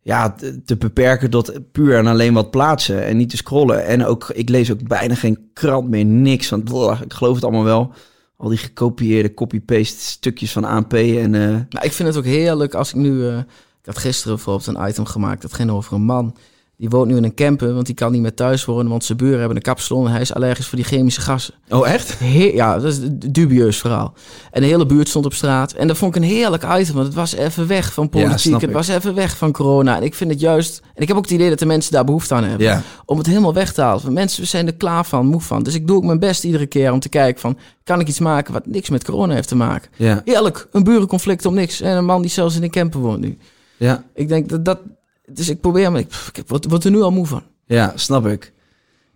ja, te, beperken tot puur en alleen wat plaatsen en niet te scrollen. En ook, ik lees ook bijna geen krant meer, niks, want ik geloof het allemaal wel. Al die gekopieerde copy-paste stukjes van ANP en eh, Nou, ik vind het ook heerlijk als ik nu... eh, ik had gisteren bijvoorbeeld een item gemaakt. Dat ging over een man. Die woont nu in een camper, want die kan niet meer thuis wonen. Want zijn buren hebben een kapsalon en hij is allergisch voor die chemische gassen. Oh, echt? He- ja, dat is een dubieus verhaal. En de hele buurt stond op straat. En dat vond ik een heerlijk item, want het was even weg van politiek. het was even weg van corona. En ik vind het juist... En ik heb ook het idee dat de mensen daar behoefte aan hebben. Ja. Om het helemaal weg te halen. Want mensen zijn er klaar van, moe van. Dus ik doe ook mijn best iedere keer om te kijken van... Kan ik iets maken wat niks met corona heeft te maken? Ja. Heerlijk, een burenconflict om niks. En een man die zelfs in een camper woont nu. Ja, Ik denk dat dat... Dus ik probeer... Maar ik, ik word, word er nu al moe van. ja, snap ik.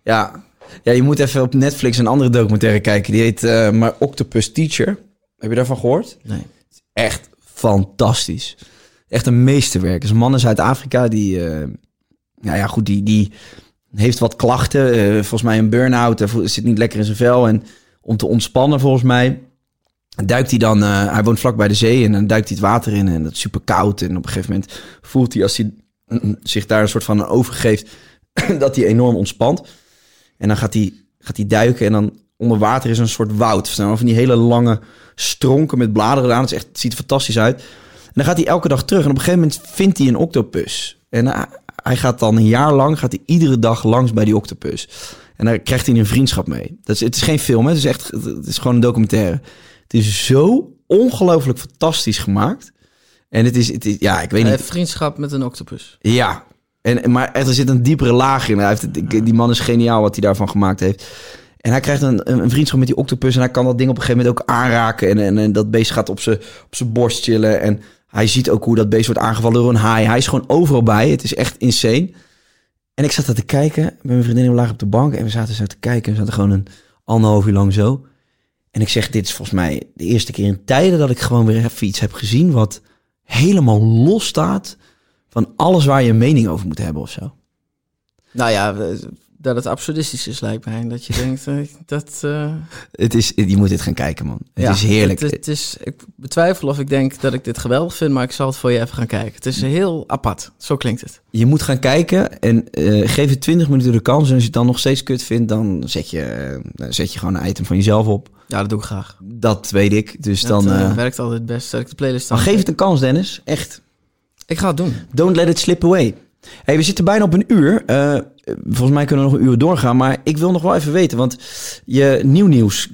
Ja. ja, je moet even op Netflix een andere documentaire kijken. Die heet eh maar Octopus Teacher. Heb je daarvan gehoord? Nee. Echt fantastisch. Echt een meesterwerk. Is een man in Zuid-Afrika die, eh, nou ja, goed, die, die heeft wat klachten. eh, volgens mij een burn-out. Hij zit niet lekker in zijn vel. En om te ontspannen, volgens mij, duikt hij dan. hij woont vlak bij de zee en dan duikt hij het water in. En dat is super koud. En op een gegeven moment voelt hij, als hij zich daar een soort van overgeeft, dat hij enorm ontspant. En dan gaat hij, gaat hij duiken en dan onder water is een soort woud. Van die hele lange stronken met bladeren aan. Het, echt, ziet er fantastisch uit. En dan gaat hij elke dag terug. En op een gegeven moment vindt hij een octopus. En hij, hij gaat dan een jaar lang, gaat hij iedere dag langs bij die octopus. En daar krijgt hij een vriendschap mee. Dat is, het is geen film, hè? Het is echt, het is gewoon een documentaire. Het is zo ongelooflijk fantastisch gemaakt. En het is, het is ja, ik weet Hij niet. heeft vriendschap met een octopus. Ja, en, maar echt, er zit een diepere laag in. Hij heeft het, die man is geniaal wat hij daarvan gemaakt heeft. En hij krijgt een, een, vriendschap met die octopus. En hij kan dat ding op een gegeven moment ook aanraken. En, en, en dat beest gaat op zijn op zijn borst chillen. En hij ziet ook hoe dat beest wordt aangevallen door een haai. Hij is gewoon overal bij. Het is echt insane. En ik zat daar te kijken. Met mijn vriendin we lagen op de bank. En we zaten zo te kijken. We zaten gewoon een anderhalf uur lang zo. En ik zeg, dit is volgens mij de eerste keer in tijden... dat ik gewoon weer even iets heb gezien... wat helemaal los staat van alles waar je een mening over moet hebben of zo. Nou ja, eh, dat het absurdistisch is lijkt mij. Dat je denkt, eh, dat... eh, Het is, je moet dit gaan kijken, man. Het ja, is heerlijk. Het, het is, ik betwijfel of ik denk dat ik dit geweldig vind, maar ik zal het voor je even gaan kijken. Het is heel apart. Zo klinkt het. Je moet gaan kijken en eh, geef het 20 minuten de kans. En als je het dan nog steeds kut vindt, dan zet je, dan zet je gewoon een item van jezelf op. Ja, dat doe ik graag. Dat weet ik. Dus Dat dan, eh, werkt altijd best. Zet ik de playlist dan aan. geef het een kans, Dennis. Echt. Ik ga het doen. Don't let it slip away. Hey, we zitten bijna op een uur. Eh, volgens mij kunnen we nog een uur doorgaan. Maar ik wil nog wel even weten, want je nieuw nieuws.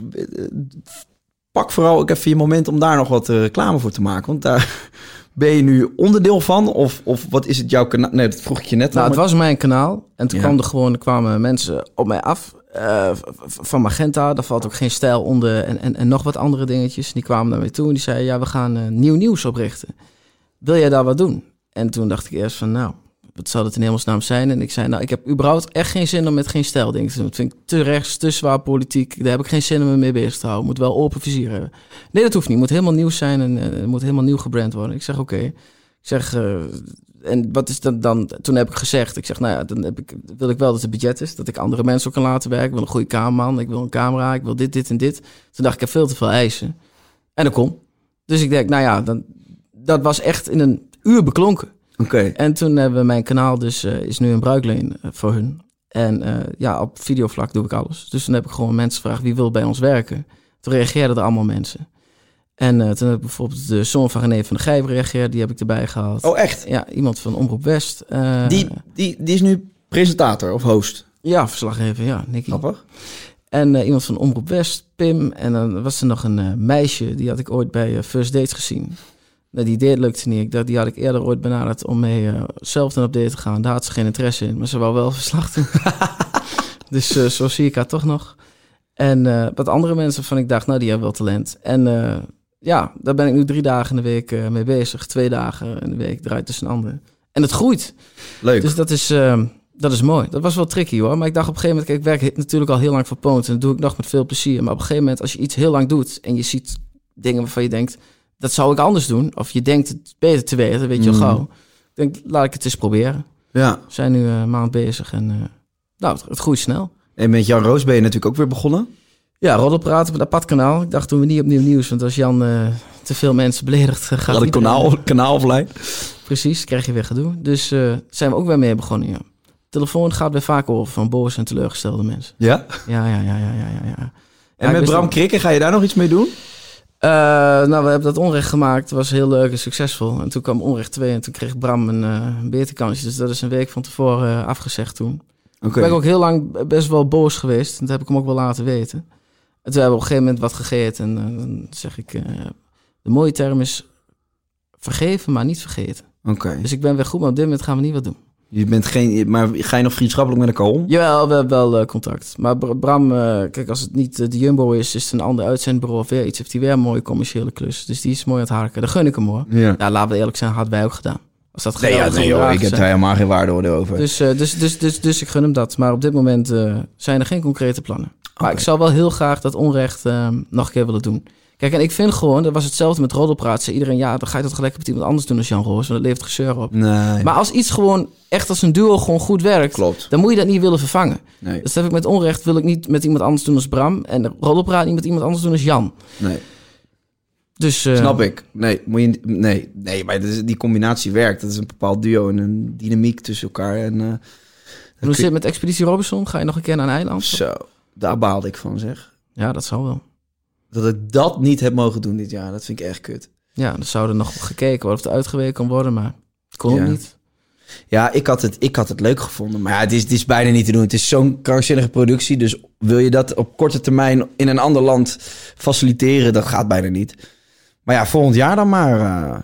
Pak vooral ook even je moment om daar nog wat reclame voor te maken. Want daar ben je nu onderdeel van? Of, of wat is het jouw kanaal? Nee, dat vroeg ik je net Nou, al. het maar- was mijn kanaal. En toen Ja. kwam er gewoon, kwamen mensen op mij af. Eh, van Magenta, daar valt ook geen stijl onder. En, en, en nog wat andere dingetjes. Die kwamen naar toe en die zeiden... ja, we gaan eh, nieuw nieuws oprichten. Wil jij daar wat doen? En toen dacht ik eerst van, nou, wat zou dat in hemelsnaam zijn? En ik zei, nou, ik heb überhaupt echt geen zin om met geen stijl dingen te doen. Dat vind ik te rechts, te zwaar politiek. Daar heb ik geen zin om me mee bezig te houden. Moet wel open vizier hebben. Nee, dat hoeft niet. Moet helemaal nieuw zijn en eh, het moet helemaal nieuw gebrand worden. Ik zeg, oké. Ik zeg, en wat is dan, dan... Toen heb ik gezegd, ik zeg, nou ja, dan heb ik, wil ik wel dat het budget is. Dat ik andere mensen ook kan laten werken. Ik wil een goede cameraman, ik wil een camera, ik wil dit, dit en dit. Toen dacht ik, ik heb veel te veel eisen. En dat kon. Dus ik denk, nou ja, dan, dat was echt in een uur beklonken. Oké. En toen hebben we mijn kanaal dus, eh, is nu een bruikleen eh, voor hun. En eh, ja, op videovlak doe ik alles. Dus toen heb ik gewoon mensen gevraagd, wie wil bij ons werken? Toen reageerden er allemaal mensen. En eh, toen heb ik bijvoorbeeld de zoon van René van Gijp gereageerd. Die heb ik erbij gehaald. Oh, echt? Ja, iemand van Omroep West. eh, Die, die, die is nu presentator of host. Ja, verslaggever, ja, Nicky. Grappig. En eh, iemand van Omroep West, Pim. En dan was er nog een meisje, die had ik ooit bij First Date gezien. Nou, die date lukte niet. Ik dacht, die had ik eerder ooit benaderd om mee zelf dan op date te gaan. Daar had ze geen interesse in, maar ze wou wel verslag doen. dus zo zie ik haar toch nog. En wat andere mensen van ik dacht, nou, die hebben wel talent. En ja, daar ben ik nu drie dagen in de week eh, mee bezig. Twee dagen in de week draait tussen anderen. En het groeit. Leuk. Dus dat is, eh, dat is mooi. Dat was wel tricky hoor. Maar ik dacht op een gegeven moment, kijk, ik werk natuurlijk al heel lang voor Poont. En dat doe ik nog met veel plezier. Maar op een gegeven moment, als je iets heel lang doet en je ziet dingen waarvan je denkt, dat zou ik anders doen. Of je denkt het beter te weten, weet je wel Mm. gauw. Ik denk, laat ik het eens proberen. ja. We zijn nu eh, een maand bezig en eh, nou, het, het groeit snel. En met Jan Roos ben je natuurlijk ook weer begonnen. Ja, roddelpraten op het apart kanaal. Ik dacht, doen we niet opnieuw nieuws. Want als Jan eh, te veel mensen beledigt, eh, gaat Gaat een kanaal, kanaal offline. Precies, krijg je weer gedoe. Dus eh zijn we ook weer mee begonnen, ja. Telefoon gaat weer vaak over van boze en teleurgestelde mensen. Ja. Ja, ja, ja, ja, ja, ja. ja. En Ja, met Bram het. Krikke, ga je daar nog iets mee doen? Nou, we hebben dat onrecht gemaakt. Het was heel leuk en succesvol. En toen kwam onrecht 2 en toen kreeg Bram een, uh, een beterkansje. Dus dat is een week van tevoren uh, afgezegd toen. Oké. Ik ben ook heel lang best wel boos geweest. En dat heb ik hem ook wel laten weten. En toen hebben we op een gegeven moment wat gegeten. En uh, dan zeg ik, uh, de mooie term is vergeven, maar niet vergeten. Oké. Dus ik ben weer goed, maar op dit moment gaan we niet wat doen. Je bent geen, maar ga je nog vriendschappelijk met elkaar om? Jawel, we hebben wel uh, contact. Maar Bram, kijk, als het niet de Jumbo is, is het een ander uitzendbureau of weer iets. Heeft hij weer een mooie commerciële klus. Dus die is mooi aan het harken. Dat gun ik hem hoor. Ja. ja, laten we eerlijk zijn, hadden wij ook gedaan. Als dat Nee, ja, nee joh, ik heb daar helemaal geen waardeoordeel over. Dus, eh, dus, dus, dus, dus ik gun hem dat. Maar op dit moment eh, zijn er geen concrete plannen. Maar ik zou wel heel graag dat onrecht eh, nog een keer willen doen. Kijk, en ik vind gewoon, dat was hetzelfde met roddelpraat. Iedereen, ja, dan ga je dat gelijk met iemand anders doen als Jan Roos. Want dat levert gezeur op. nee, Maar als iets gewoon echt als een duo gewoon goed werkt, klopt. dan moet je dat niet willen vervangen. Nee, Dus dat heb ik met onrecht wil ik niet met iemand anders doen als Bram. En de roddelpraat niet met iemand anders doen als Jan. nee. Dus, eh, Snap ik. Nee, moet je, nee, nee maar die combinatie werkt. Dat is een bepaald duo en een dynamiek tussen elkaar. En, eh, En hoe zit het met Expeditie Robinson? Ga je nog een keer naar een eiland? Zo, daar baalde ik van zeg. Ja, dat zou wel. Dat ik dat niet heb mogen doen dit jaar, dat vind ik echt kut. Ja, dan zou er nog gekeken worden of het uitgeweken kan worden, maar kon Ja. niet. Ja, ik had, het, ik had het leuk gevonden. Maar ja, het is, het is bijna niet te doen. Het is zo'n krankzinnige productie. Dus wil je dat op korte termijn in een ander land faciliteren, dat gaat bijna niet. Maar ja, volgend jaar dan maar. eh,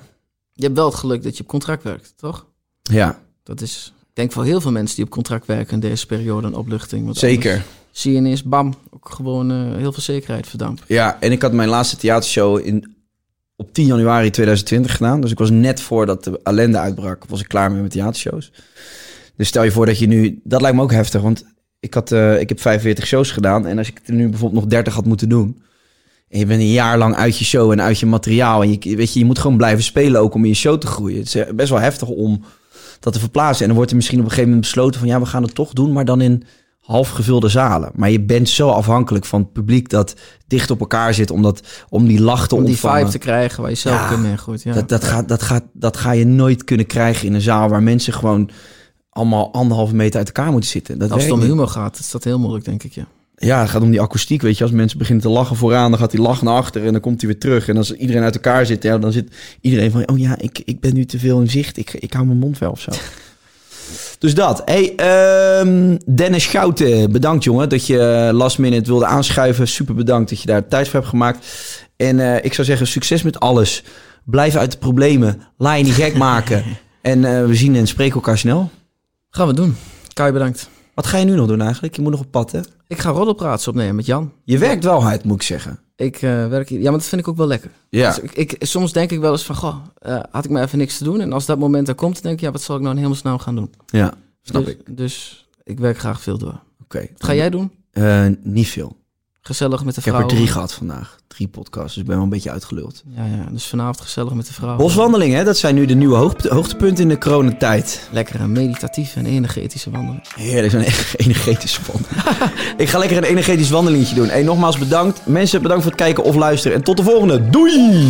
Je hebt wel het geluk dat je op contract werkt, toch? ja, Dat is, ik denk voor heel veel mensen die op contract werken in deze periode een opluchting. Want zeker. Zie je ineens, bam, ook gewoon eh, heel veel zekerheid verdampen. Ja, en ik had mijn laatste theatershow in, op 10 januari 2020 gedaan. Dus ik was net voordat de ellende uitbrak, was ik klaar met mijn theatershows. Dus stel je voor dat je nu... Dat lijkt me ook heftig, want ik, had, eh, ik heb 45 shows gedaan. En als ik er nu bijvoorbeeld nog 30 had moeten doen... Je bent een jaar lang uit je show en uit je materiaal. En je, weet je, je moet gewoon blijven spelen ook om in je show te groeien. Het is eh, best wel heftig om dat te verplaatsen. En dan wordt er misschien op een gegeven moment besloten van... ja, we gaan het toch doen, maar dan in half gevulde zalen. Maar je bent zo afhankelijk van het publiek dat dicht op elkaar zit... om, dat, om die lach te Om die ontvangen. vibe te krijgen waar je zelf Ja, mee gooit. Ja. Dat, dat, gaat, dat, gaat, dat ga je nooit kunnen krijgen in een zaal... waar mensen gewoon allemaal anderhalve meter uit elkaar moeten zitten. Dat Als het om humor gaat, is dat heel moeilijk, denk ik. Ja. Ja, het gaat om die akoestiek, weet je. Als mensen beginnen te lachen vooraan, dan gaat die lach naar achter en dan komt hij weer terug. En als iedereen uit elkaar zit, ja, dan zit iedereen van... oh ja, ik, ik ben nu te veel in zicht, ik, ik hou mijn mond wel of zo. dus dat. Hey, ehm, Dennis Schouten, bedankt jongen dat je last minute wilde aanschuiven. Super bedankt dat je daar tijd voor hebt gemaakt. En eh, ik zou zeggen, succes met alles. Blijf uit de problemen. Laat je niet gek maken. En eh, we zien en spreken elkaar snel. Gaan we doen. Kai, bedankt. Wat ga je nu nog doen eigenlijk? Je moet nog op pad, hè? Ik ga roddelpraats opnemen met Jan. Je werkt wel hard, moet ik zeggen. Ik eh, werk hier. Ja, maar dat vind ik ook wel lekker. Ja. Dus ik, ik, soms denk ik wel eens van, goh, eh, had ik maar even niks te doen. En als dat moment er komt, dan denk ik, ja, wat zal ik nou in hemelsnaam gaan doen? Ja, snap dus, ik. Dus ik werk graag veel door. Oké. Wat ga jij doen? Eh, niet veel. Gezellig met de Ik heb vrouw. er drie gehad vandaag. Drie podcasts, dus ik ben wel een beetje uitgeluld. Ja, ja, dus vanavond gezellig met de vrouw. Boswandelingen, hè, dat zijn nu de nieuwe hoogte- hoogtepunten in de coronatijd. Lekker een meditatieve en energetische wandeling. Heerlijk, zo'n energetische wandeling. ik ga lekker een energetisch wandelingetje doen. Hey, nogmaals bedankt. Mensen, bedankt voor het kijken of luisteren. En tot de volgende. Doei!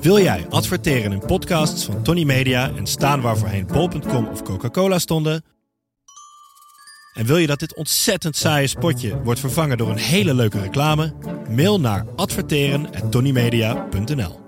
Wil jij adverteren in podcasts van Tony Media en staan waar voorheen bol.com of Coca-Cola stonden? En wil je dat dit ontzettend saaie spotje wordt vervangen door een hele leuke reclame? Mail naar adverteren@tonymedia.nl.